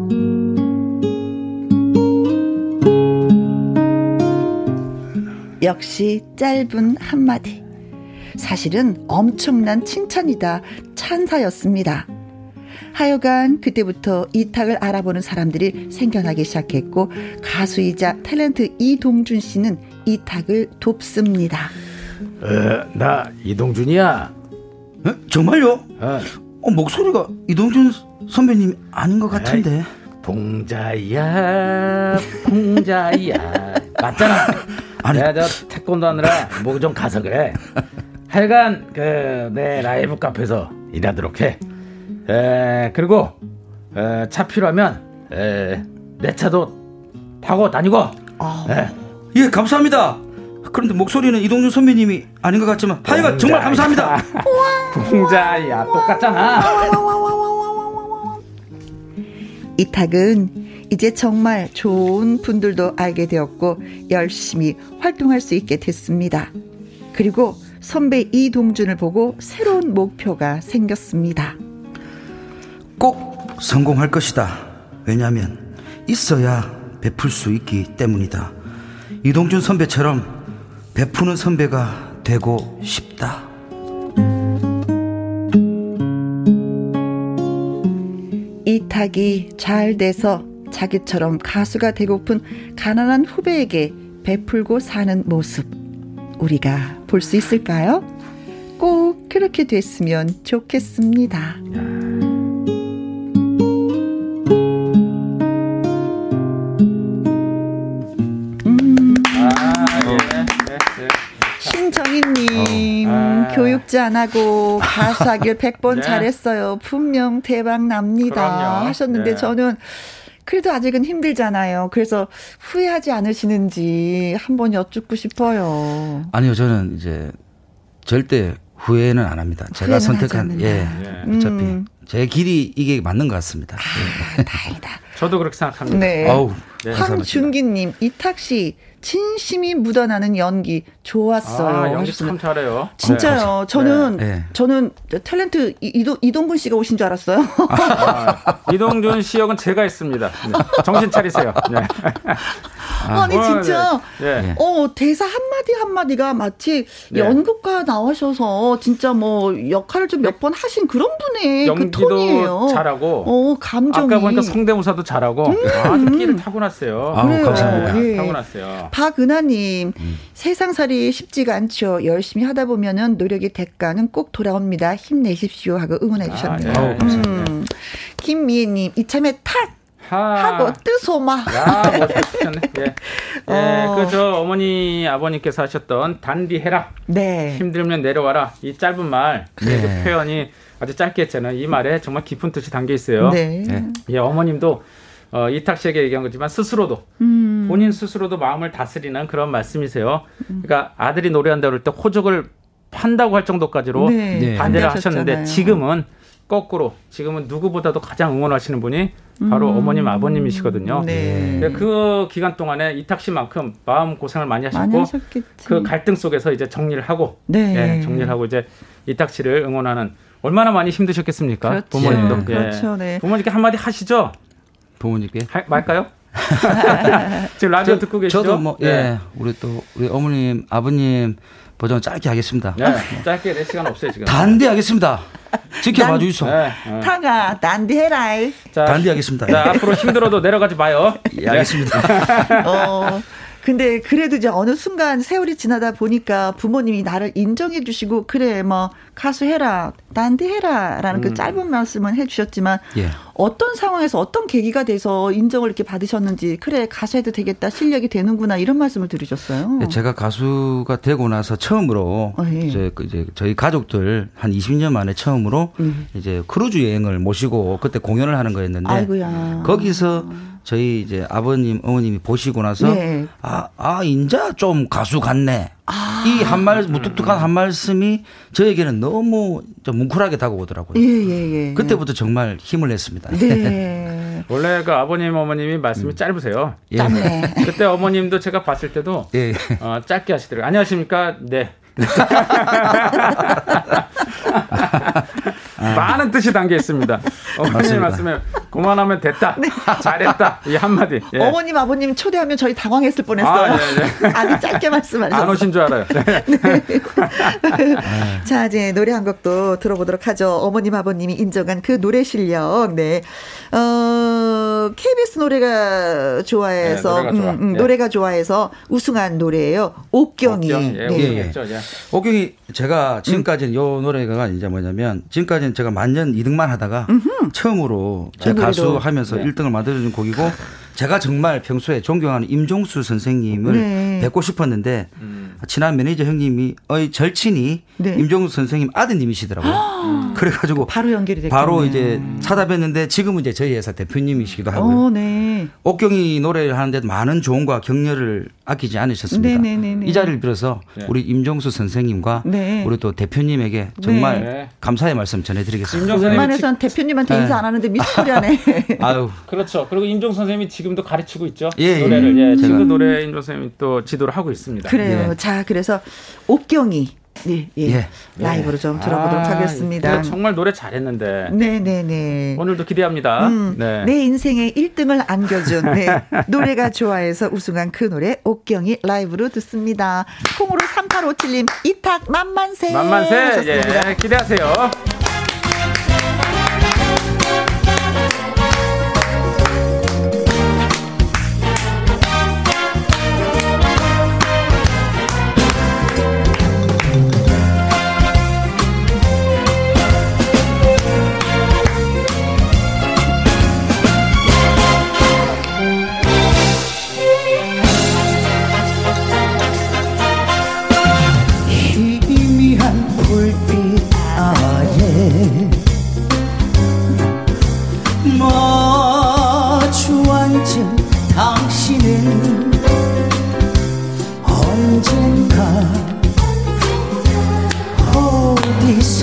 역시 짧은 한마디. 사실은 엄청난 칭찬이다. 찬사였습니다. 하여간 그때부터 이탁을 알아보는 사람들이 생겨나기 시작했고 가수이자 탤런트 이동준 씨는 이탁을 돕습니다. 어, 나 이동준이야. 에? 정말요? 어, 어, 목소리가 이동준 선배님 아닌 것 같은데. 봉자야, 봉자야. 맞잖아. 아니. 내가 저 태권도 하느라 목 좀 가서 그래. 하여간 그 내 라이브 카페에서 일하도록 해. 에, 그리고 에, 차 필요하면 에, 내 차도 타고 다니고. 에, 예, 감사합니다. 그런데 목소리는 이동준 선배님이 아닌 것 같지만 하여간 정말 감사합니다. 봉자야, 똑같잖아. 이탁은 이제 정말 좋은 분들도 알게 되었고 열심히 활동할 수 있게 됐습니다. 그리고 선배 이동준을 보고 새로운 목표가 생겼습니다. 꼭 성공할 것이다. 왜냐하면 있어야 베풀 수 있기 때문이다. 이동준 선배처럼 베푸는 선배가 되고 싶다. 이탁이 잘 돼서 자기처럼 가수가 되고픈 가난한 후배에게 베풀고 사는 모습 우리가 볼 수 있을까요? 꼭 그렇게 됐으면 좋겠습니다. 신정희님 아. 교육자 안 하고 가수하길 100번 네. 잘했어요. 분명 대박 납니다 그럼요. 하셨는데 네. 저는 그래도 아직은 힘들잖아요. 그래서 후회하지 않으시는지 한번 여쭙고 싶어요. 아니요, 저는 이제 절대 후회는 안 합니다. 제가 선택한 예, 네. 어차피 음. 제 길이 이게 맞는 것 같습니다. 아, 다행이다. 저도 그렇게 생각합니다. 네. 아우, 네. 황준기님, 이탁 씨 진심이 묻어나는 연기 좋았어요. 아, 연기 참 잘해요. 진짜요. 네. 저는 네. 저는 탤런트 이동 이동근 씨가 오신 줄 알았어요. 아, 이동준 씨 역은 제가 했습니다. 네. 정신 차리세요. 네. 아, 니 진짜 네. 어 대사 한 마디 한 마디가 마치 네. 연극가 나오셔서 진짜 뭐 역할을 좀 몇 번 하신 그런 분의 그 톤이에요. 잘하고 어 감정이 아까 보니까 성대모사도 잘하고 음. 아주 끼를 타고났어요. 아, 감사합니다. 예. 타고났어요. 박은하님 음. 세상살이 쉽지가 않죠. 열심히 하다 보면은 노력의 대가는 꼭 돌아옵니다. 힘내십시오 하고 응원해 아, 주셨네요. 아, 예. 음. 김미애님 이참에 탁 하고 뜨소마. 야, 멋지셨네. 예. 예, 어. 그저 어머니 아버님께서 하셨던 단디해라. 네. 힘들면 내려와라. 이 짧은 말, 네. 그 표현이 아주 짧게 했잖아요. 이 말에 정말 깊은 뜻이 담겨 있어요. 네. 네. 예, 어머님도 어, 이탁 씨에게 얘기한 거지만 스스로도 음. 본인 스스로도 마음을 다스리는 그런 말씀이세요. 그러니까 아들이 노래한다 그럴 때 호적을 판다고 할 정도까지로 네. 네. 반대를 하셨는데 지금은 거꾸로 지금은 누구보다도 가장 응원하시는 분이 바로 음. 어머님 아버님이시거든요. 네. 그 기간 동안에 이탁 씨만큼 마음 고생을 많이 하셨고 많이 그 갈등 속에서 이제 정리를 하고 네. 네, 정리를 하고 이제 이탁 씨를 응원하는 얼마나 많이 힘드셨겠습니까? 그렇죠. 부모님도. 네. 그렇죠. 네. 부모님께 한마디 하시죠. 부모님께 하, 말까요? 지금 라디오 저, 듣고 계시죠? 저도 뭐, 예, 네. 우리 또 우리 어머님, 아버님 버전 짧게 하겠습니다. 네, 짧게 내 시간 없어요 지금. 단디 하겠습니다. 지켜봐 주이소. 네, 네. 타가 단디 해라. 단디 하겠습니다. 자, 앞으로 힘들어도 내려가지 마요. 예, 알겠습니다. 어, 근데 그래도 이제 어느 순간 세월이 지나다 보니까 부모님이 나를 인정해 주시고 그래 뭐 가수 해라 난디 해라라는 그 음. 그 짧은 말씀은 해주셨지만 예. 어떤 상황에서 어떤 계기가 돼서 인정을 이렇게 받으셨는지 그래 가수 해도 되겠다 실력이 되는구나 이런 말씀을 들으셨어요. 네, 제가 가수가 되고 나서 처음으로 어, 예. 이제, 그 이제 저희 가족들 한 20년 만에 처음으로 음. 이제 크루즈 여행을 모시고 그때 공연을 하는 거였는데 아이고야. 거기서 저희 이제 아버님, 어머님이 보시고 나서 네. 아, 아, 인자 좀 가수 같네. 아. 이한 말, 무뚝뚝한 한 말씀이 저에게는 너무 좀 뭉클하게 다가오더라고요. 예, 예, 예. 그때부터 정말 힘을 냈습니다. 네. 원래 그 아버님, 어머님이 말씀이 음. 짧으세요. 예. 짧네. 그때 어머님도 제가 봤을 때도 예. 어, 짧게 하시더라고요. 안녕하십니까? 네. 많은 뜻이 담겨 있습니다. 어머님 말씀에 그만하면 됐다. 네. 잘했다. 이 한마디. 예. 어머님, 아버님 초대하면 저희 당황했을 뻔했어요. 아, 예, 예. 아주 짧게 말씀하셨어요. 안 오신 줄 알아요. 네. 네. 자, 이제 노래 한 곡도 들어보도록 하죠. 어머님, 아버님이 인정한 그 노래 실력. 네. 어, KBS 노래가 좋아해서, 네, 노래가, 좋아. 음, 음, 예. 노래가 좋아해서 우승한 노래예요. 옥경이. 옥경이. 예, 네. 옥경이 제가 지금까지는 음. 요 노래가 이제 뭐냐면 지금까지는 제가 만년 2등만 하다가 음흠. 처음으로 제가 수 하면서 네. 1등을 만들어준 곡이고 제가 정말 평소에 존경하는 임종수 선생님을 네. 뵙고 싶었는데 음. 친한 매니저 형님이 어이 절친이 네. 임종수 선생님 아드님이시더라고요. 음. 그래가지고 바로 연결이 됐 바로 이제 찾아뵀는데 지금은 이제 저희 회사 대표님이시기도 하고요. 어, 네. 옥경이 노래를 하는데 많은 조언과 격려를 아끼지 않으셨습니다. 네네네네. 이 자리를 빌어서 네. 우리 임종수 선생님과 네. 우리 또 대표님에게 정말 네. 감사의 말씀 전해드리겠습니다. 웬만해서는 대표님한테 인사 안 하는데 미스코리아네. 아유. 그렇죠. 그리고 임종 선생님이 지금도 가르치고 있죠. 예, 예. 노래를. 예, 지금도 노래 임종 선생님이 또 지도를 하고 있습니다. 그래요. 예. 자, 그래서 옥경이 네, 예. 예. 라이브로 좀 들어보도록 아, 하겠습니다. 정말 노래 잘했는데. 네, 네, 네. 오늘도 기대합니다. 음, 네. 내 인생에 1등을 안겨준 네. 노래가 좋아해서 우승한 그 노래 옥경이 라이브로 듣습니다. 콩으로 3857님 이탁 만만세. 만만세. 예, 기대하세요.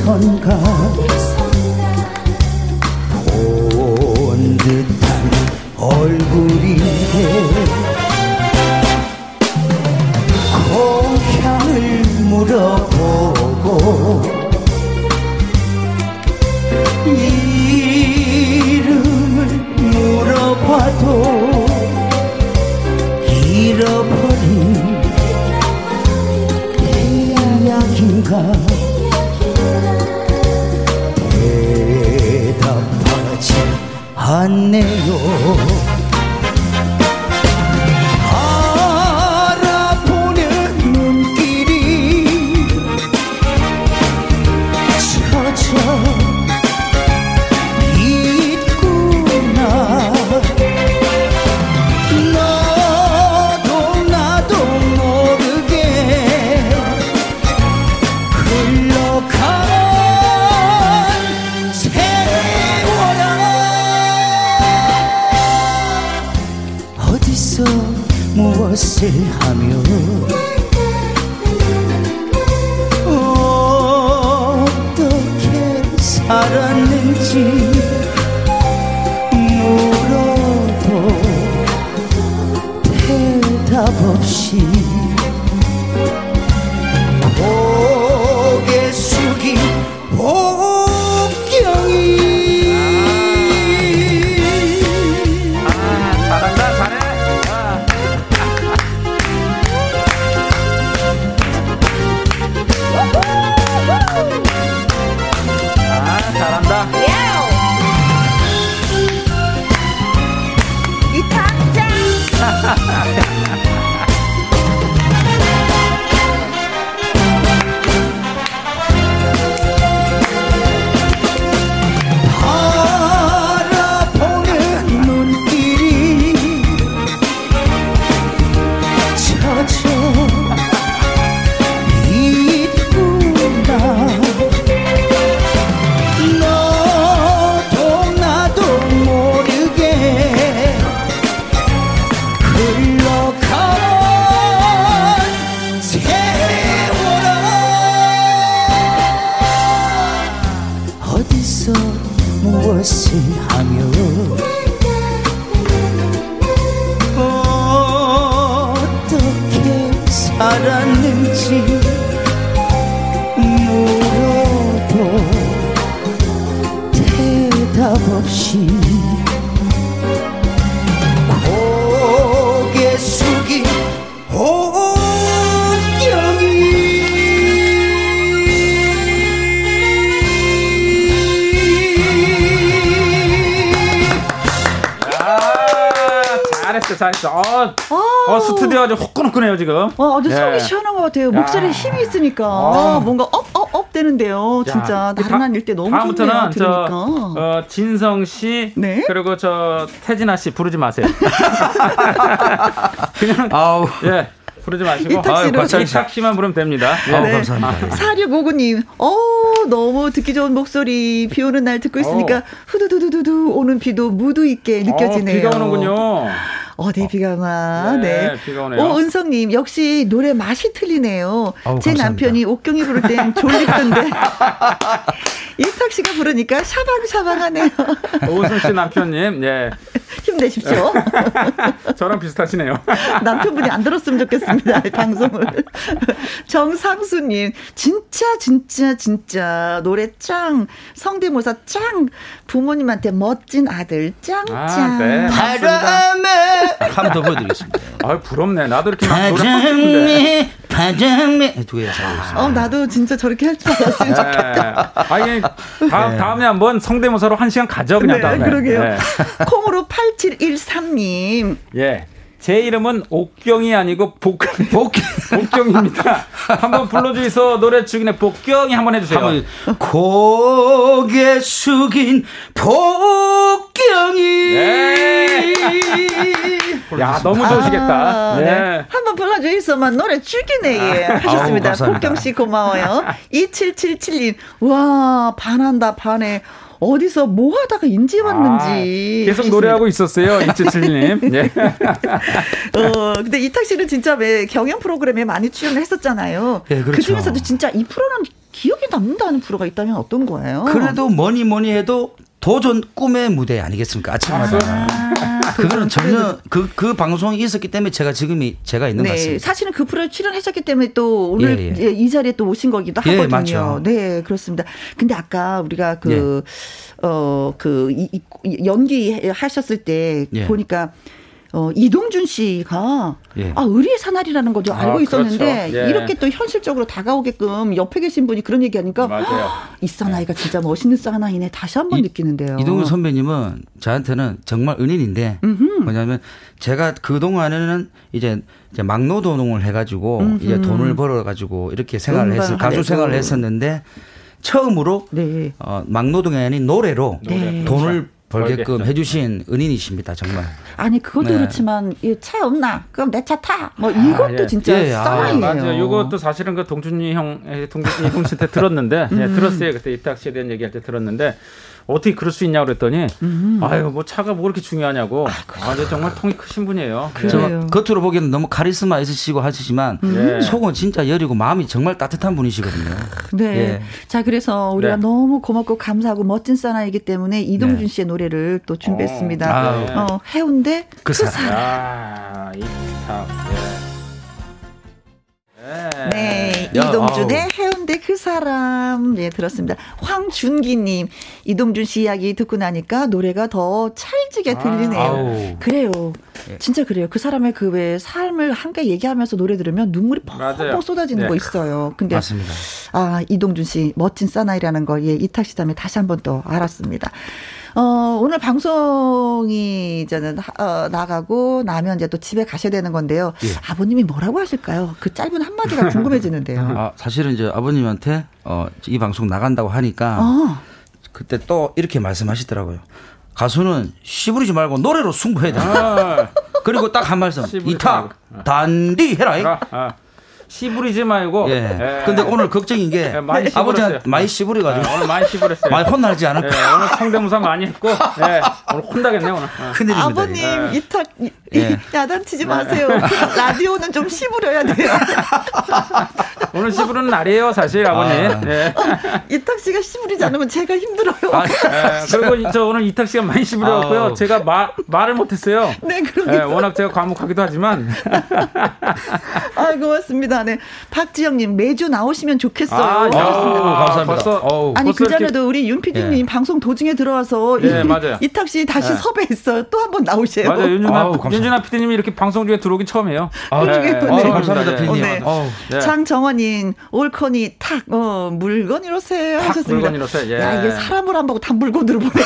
어디선가 온 듯한 얼굴인데 고향을 그 물어 않네요 잘했어. 어, 어, 스튜디오 아주 후끈후끈해요 지금. 어, 아주 속이 예. 시원한 것 같아요. 목소리에 힘이 있으니까 어. 뭔가 up 되는데요. 진짜 나른한 이때 너무 다음부터는 좋네요. 저 어, 진성 씨 네? 그리고 저 태진아 씨 부르지 마세요. 그냥 아우 예. 부르지 마시고 이탁 씨만 부르면 됩니다. 네. 아, 네. 감사합니다. 4659님, 어, 너무 듣기 좋은 목소리, 비 오는 날 듣고 있으니까 어. 후두두두두두 오는 비도 무드 있게 느껴지네요. 어, 비가 오는군요. 어디 비가 와. 네. 네. 비가 오네요. 오, 은성님, 역시 노래 맛이 틀리네요. 아우, 제 감사합니다. 남편이 옥경이 부를 땐 졸리던데. 이탁 씨가 부르니까 샤방샤방하네요. 오승 씨 남편님, 예. 힘내십시오. 저랑 비슷하시네요. 남편분이 안 들었으면 좋겠습니다. 방송을. 정상수님, 진짜, 진짜, 진짜, 노래 짱, 성대모사 짱, 부모님한테 멋진 아들 짱, 짱. 아, 네. 바람에. 한 번 더 보여드리겠습니다. 아 부럽네. 나도 이렇게 막 노래 하고 싶은데. 바람에. 두 개. 잘 어, 나도 진짜 저렇게 할 줄 알았으면 네. 좋겠다. 아니, 다음, 네. 다음에 한번 성대모사로 한 시간 가죠, 그냥 네, 다음에. 그러게요. 네. 콩으로 8713님. 예. 제 이름은 옥경이 아니고 복, 복, 복경입니다. 한번 불러주이소 노래 중에 복경이 한번 해주세요. 한번 고개 숙인 복경이. 네. 야 너무 좋으시겠다. 아, 네. 네. 한번 불러주이소만 노래 죽이네 예. 하셨습니다. 복경 씨 고마워요. 2777님 와 반한다 반해. 어디서 뭐 하다가 인지 왔는지. 아, 계속 노래하고 있었어요, 이채칠님. 예. 어, 근데 이탁 씨는 진짜 왜 경연 프로그램에 많이 출연을 했었잖아요. 네, 그렇죠. 그 중에서도 진짜 이 프로는 기억에 남는다는 프로가 있다면 어떤 거예요? 그래도 뭐니 뭐니 해도 도전 꿈의 무대 아니겠습니까? 아침마다. 아, 그거는 전혀 그, 그 방송이 있었기 때문에 제가 지금이 제가 있는 네, 것 같습니다. 사실은 그 프로에 출연하셨기 때문에 또 오늘 예, 예. 이 자리에 또 오신 거기도 예, 하거든요. 예, 네, 그렇습니다. 근데 아까 우리가 그, 예. 어, 그, 이, 이, 연기 하셨을 때 예. 보니까 어, 이동준 씨가 예. 아, 의리의 사나리라는 것도 알고 아. 있었는데 그렇죠. 예. 이렇게 또 현실적으로 다가오게끔 옆에 계신 분이 그런 얘기하니까 맞아요. 이 사나이가 네. 진짜 멋있는 사나이네 다시 한번 느끼는데요. 이동준 선배님은 저한테는 정말 은인인데 음흠. 뭐냐면 제가 그 동안에는 이제 이제 막노동을 해가지고 음흠. 이제 돈을 벌어가지고 이렇게 생활을 했어 가수 생활을 했었는데 처음으로 네. 어, 막노동이 아닌 노래로 네. 돈을 벌게끔 해주신 은인이십니다, 정말. 아니 그것도 네. 그렇지만 차 없나? 그럼 내 차 타. 뭐 이것도 아, 예. 진짜 예, 사나이예요. 아, 맞아요. 이것도 사실은 그 동준이 형, 동준이 형한테 들었는데, 예, 음. 예, 들었어요. 그때 이탁씨에 대한 얘기할 때 들었는데 어떻게 그럴 수 있냐고 그랬더니 음. 아유 뭐 차가 뭐 그렇게 중요하냐고 아, 아 정말 통이 크신 분이에요. 저 겉으로 보기에는 너무 카리스마 있으시고 하시지만 음. 속은 진짜 여리고 마음이 정말 따뜻한 분이시거든요. 네. 예. 자 그래서 우리가 네. 너무 고맙고 감사하고 멋진 사나이기 때문에 이동준 네. 씨의 노래를 또 준비했습니다. 어, 아, 네. 어, 해운대 그, 그 사람. 사람. 아, 이, 아, 네. 네. 야, 이동준의 아우. 해운대 그 사람. 예, 들었습니다. 황준기님, 이동준 씨 이야기 듣고 나니까 노래가 더 찰지게 들리네요. 아, 그래요. 예. 진짜 그래요. 그 사람의 그 왜 삶을 함께 얘기하면서 노래 들으면 눈물이 펑펑 쏟아지는 네. 거 있어요. 근데 맞습니다. 아, 이동준 씨 멋진 사나이라는 거 예, 이탁 씨 다음에 다시 한 번 또 알았습니다. 어, 오늘 방송이 이제는 어, 나가고 나면 이제 또 집에 가셔야 되는 건데요. 예. 아버님이 뭐라고 하실까요? 그 짧은 한마디가 궁금해지는데요. 아, 사실은 이제 아버님한테 어, 이 방송 나간다고 하니까 어. 그때 또 이렇게 말씀하시더라고요. 가수는 씨부리지 말고 노래로 승부해야 돼. 아. 그리고 딱 한 말씀. 이타 단디 해라. 아, 아. 씨부리지 말고. 예. 예. 근데 오늘 걱정인 게 예, 많이 아버지가 많이 씨부려가지고 예, 오늘 많이 씨부렸어요. 많이 혼나지 않을까? 예, 오늘 성대모사 많이 했고 예, 오늘 혼나겠네 오늘. 예. 큰일입니다. 아버님 이탁 야단치지 마세요. 라디오는 좀 씨부려야 돼요. 오늘 씨부르는 날이에요 사실 아버님. 아. 예. 이탁 씨가 씨부리지 않으면 제가 힘들어요. 아, 그리고 저 오늘 이탁 씨가 많이 씨부려갖고요. 제가 말 말을 못했어요. 네, 그러니까. 워낙 제가 과묵하기도 하지만. 아 고맙습니다. 네. 박지영님 매주 나오시면 좋겠어요. 아, 야, 감사합니다. 벌써, 아니 그 전에도 우리 윤 PD님 예. 방송 도중에 들어와서 예, 이, 맞아요. 이탁 씨 다시 예. 섭외했어요. 또 한 번 나오세요. 맞아요. 윤준아, 윤준아 PD님이 이렇게 방송 중에 들어오긴 처음이에요. 아, 네. 네. 네. 감사합니다, PD님. 네. 네. 장정원님 올커니 탁 어, 물건이로세 하셨습니다. 물건이로세. 예. 야 이게 사람을 안 보고 다 물건으로 보네.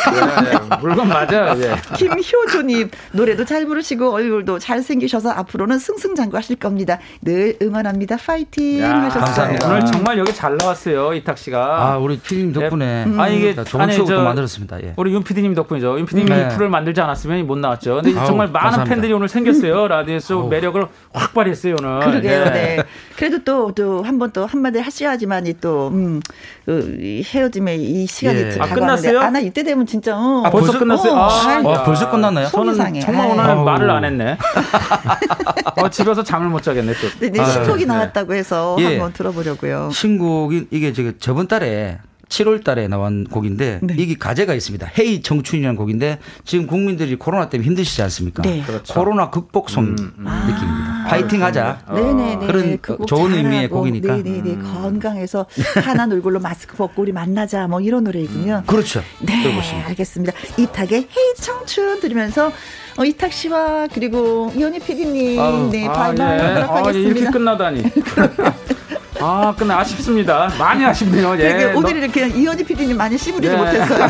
예, 물건 맞아. 예. 김효조님 노래도 잘 부르시고 얼굴도 잘 생기셔서 앞으로는 승승장구하실 겁니다. 늘 응원합니다. 파이팅 야, 하셨어요. 감사합니다. 오늘 정말 여기 잘 나왔어요 이탁 씨가. 아 우리 피디님 덕분에. 음. 아 이게 좋은 추억도 만들었습니다. 예. 우리 윤 피디님 덕분이죠. 윤 피디님이 네. 프를 만들지 않았으면 못 나왔죠. 근데 아우, 정말 많은 감사합니다. 팬들이 오늘 생겼어요. 라디오쇼 매력을 확 발휘했어요 오늘. 그러게요. 네. 네. 그래도 또 또 한 번 또 한마디 하셔야지만 이 또 음, 그 헤어짐의 이 시간이 예. 아, 끝났어요? 아, 나 이때 되면 진짜 어. 아, 벌써 끝났어요? 어, 아, 아, 벌써 끝났나요? 저는 정말 오늘 아유. 말을 안 했네. 어, 집에서 잠을 못 자겠네 또. 네, 네 신곡이 나왔다고 해서 예. 한번 들어보려고요. 신곡이 이게 저번 달에 7월 달에 나온 곡인데 네. 이게 가제가 있습니다. 헤이 청춘이라는 곡인데 지금 국민들이 코로나 때문에 힘드시지 않습니까? 네. 그렇죠. 코로나 극복송 음, 음. 느낌입니다. 아, 파이팅 하자. 네네네. 그런 좋은 의미의 곡이니까. 네네네. 음. 건강해서 하나 얼굴로 마스크 벗고 우리 만나자 뭐 이런 노래이군요. 음. 그렇죠. 네. 들어보십니다. 알겠습니다. 이탁의 헤이 청춘 들으면서 어, 이탁 씨와 그리고 이현희 PD님 네, 바이바이 아, 예. 하겠습니다. 아, 이렇게 끝나다니. 아, 근데 아쉽습니다. 많이 아쉽네요. 예. 오늘 이렇게 이현희 PD님 많이 씹으리지 예. 못했어요.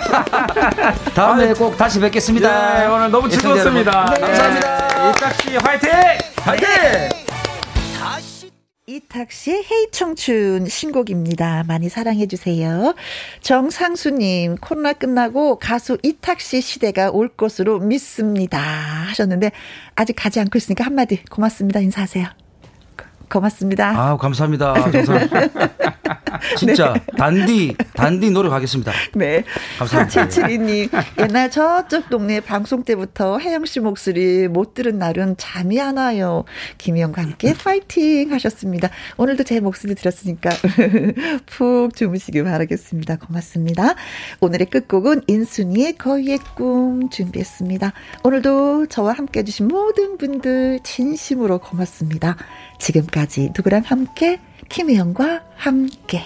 다음에 아, 꼭 다시 뵙겠습니다. 예, 오늘 너무 즐거웠습니다. 네. 감사합니다. 이탁 씨 화이팅! 화이팅! 이탁 씨의 헤이 청춘 신곡입니다. 많이 사랑해 주세요. 정상수님 코로나 끝나고 가수 이탁 씨 시대가 올 것으로 믿습니다 하셨는데 아직 가지 않고 있으니까 한마디 고맙습니다 인사하세요. 고맙습니다. 아, 감사합니다. 진짜 네. 단디 단디 노력하겠습니다. 네. 감사합니다. 4772님 옛날 저쪽 동네 방송 때부터 혜영 씨 목소리 못 들은 날은 잠이 안 와요. 김희영과 함께 파이팅 하셨습니다. 오늘도 제 목소리 들었으니까 푹 주무시길 바라겠습니다. 고맙습니다. 오늘의 끝곡은 인순이의 거위의 꿈 준비했습니다. 오늘도 저와 함께 해주신 모든 분들 진심으로 고맙습니다. 지금까지 누구랑 함께? 김혜영과 함께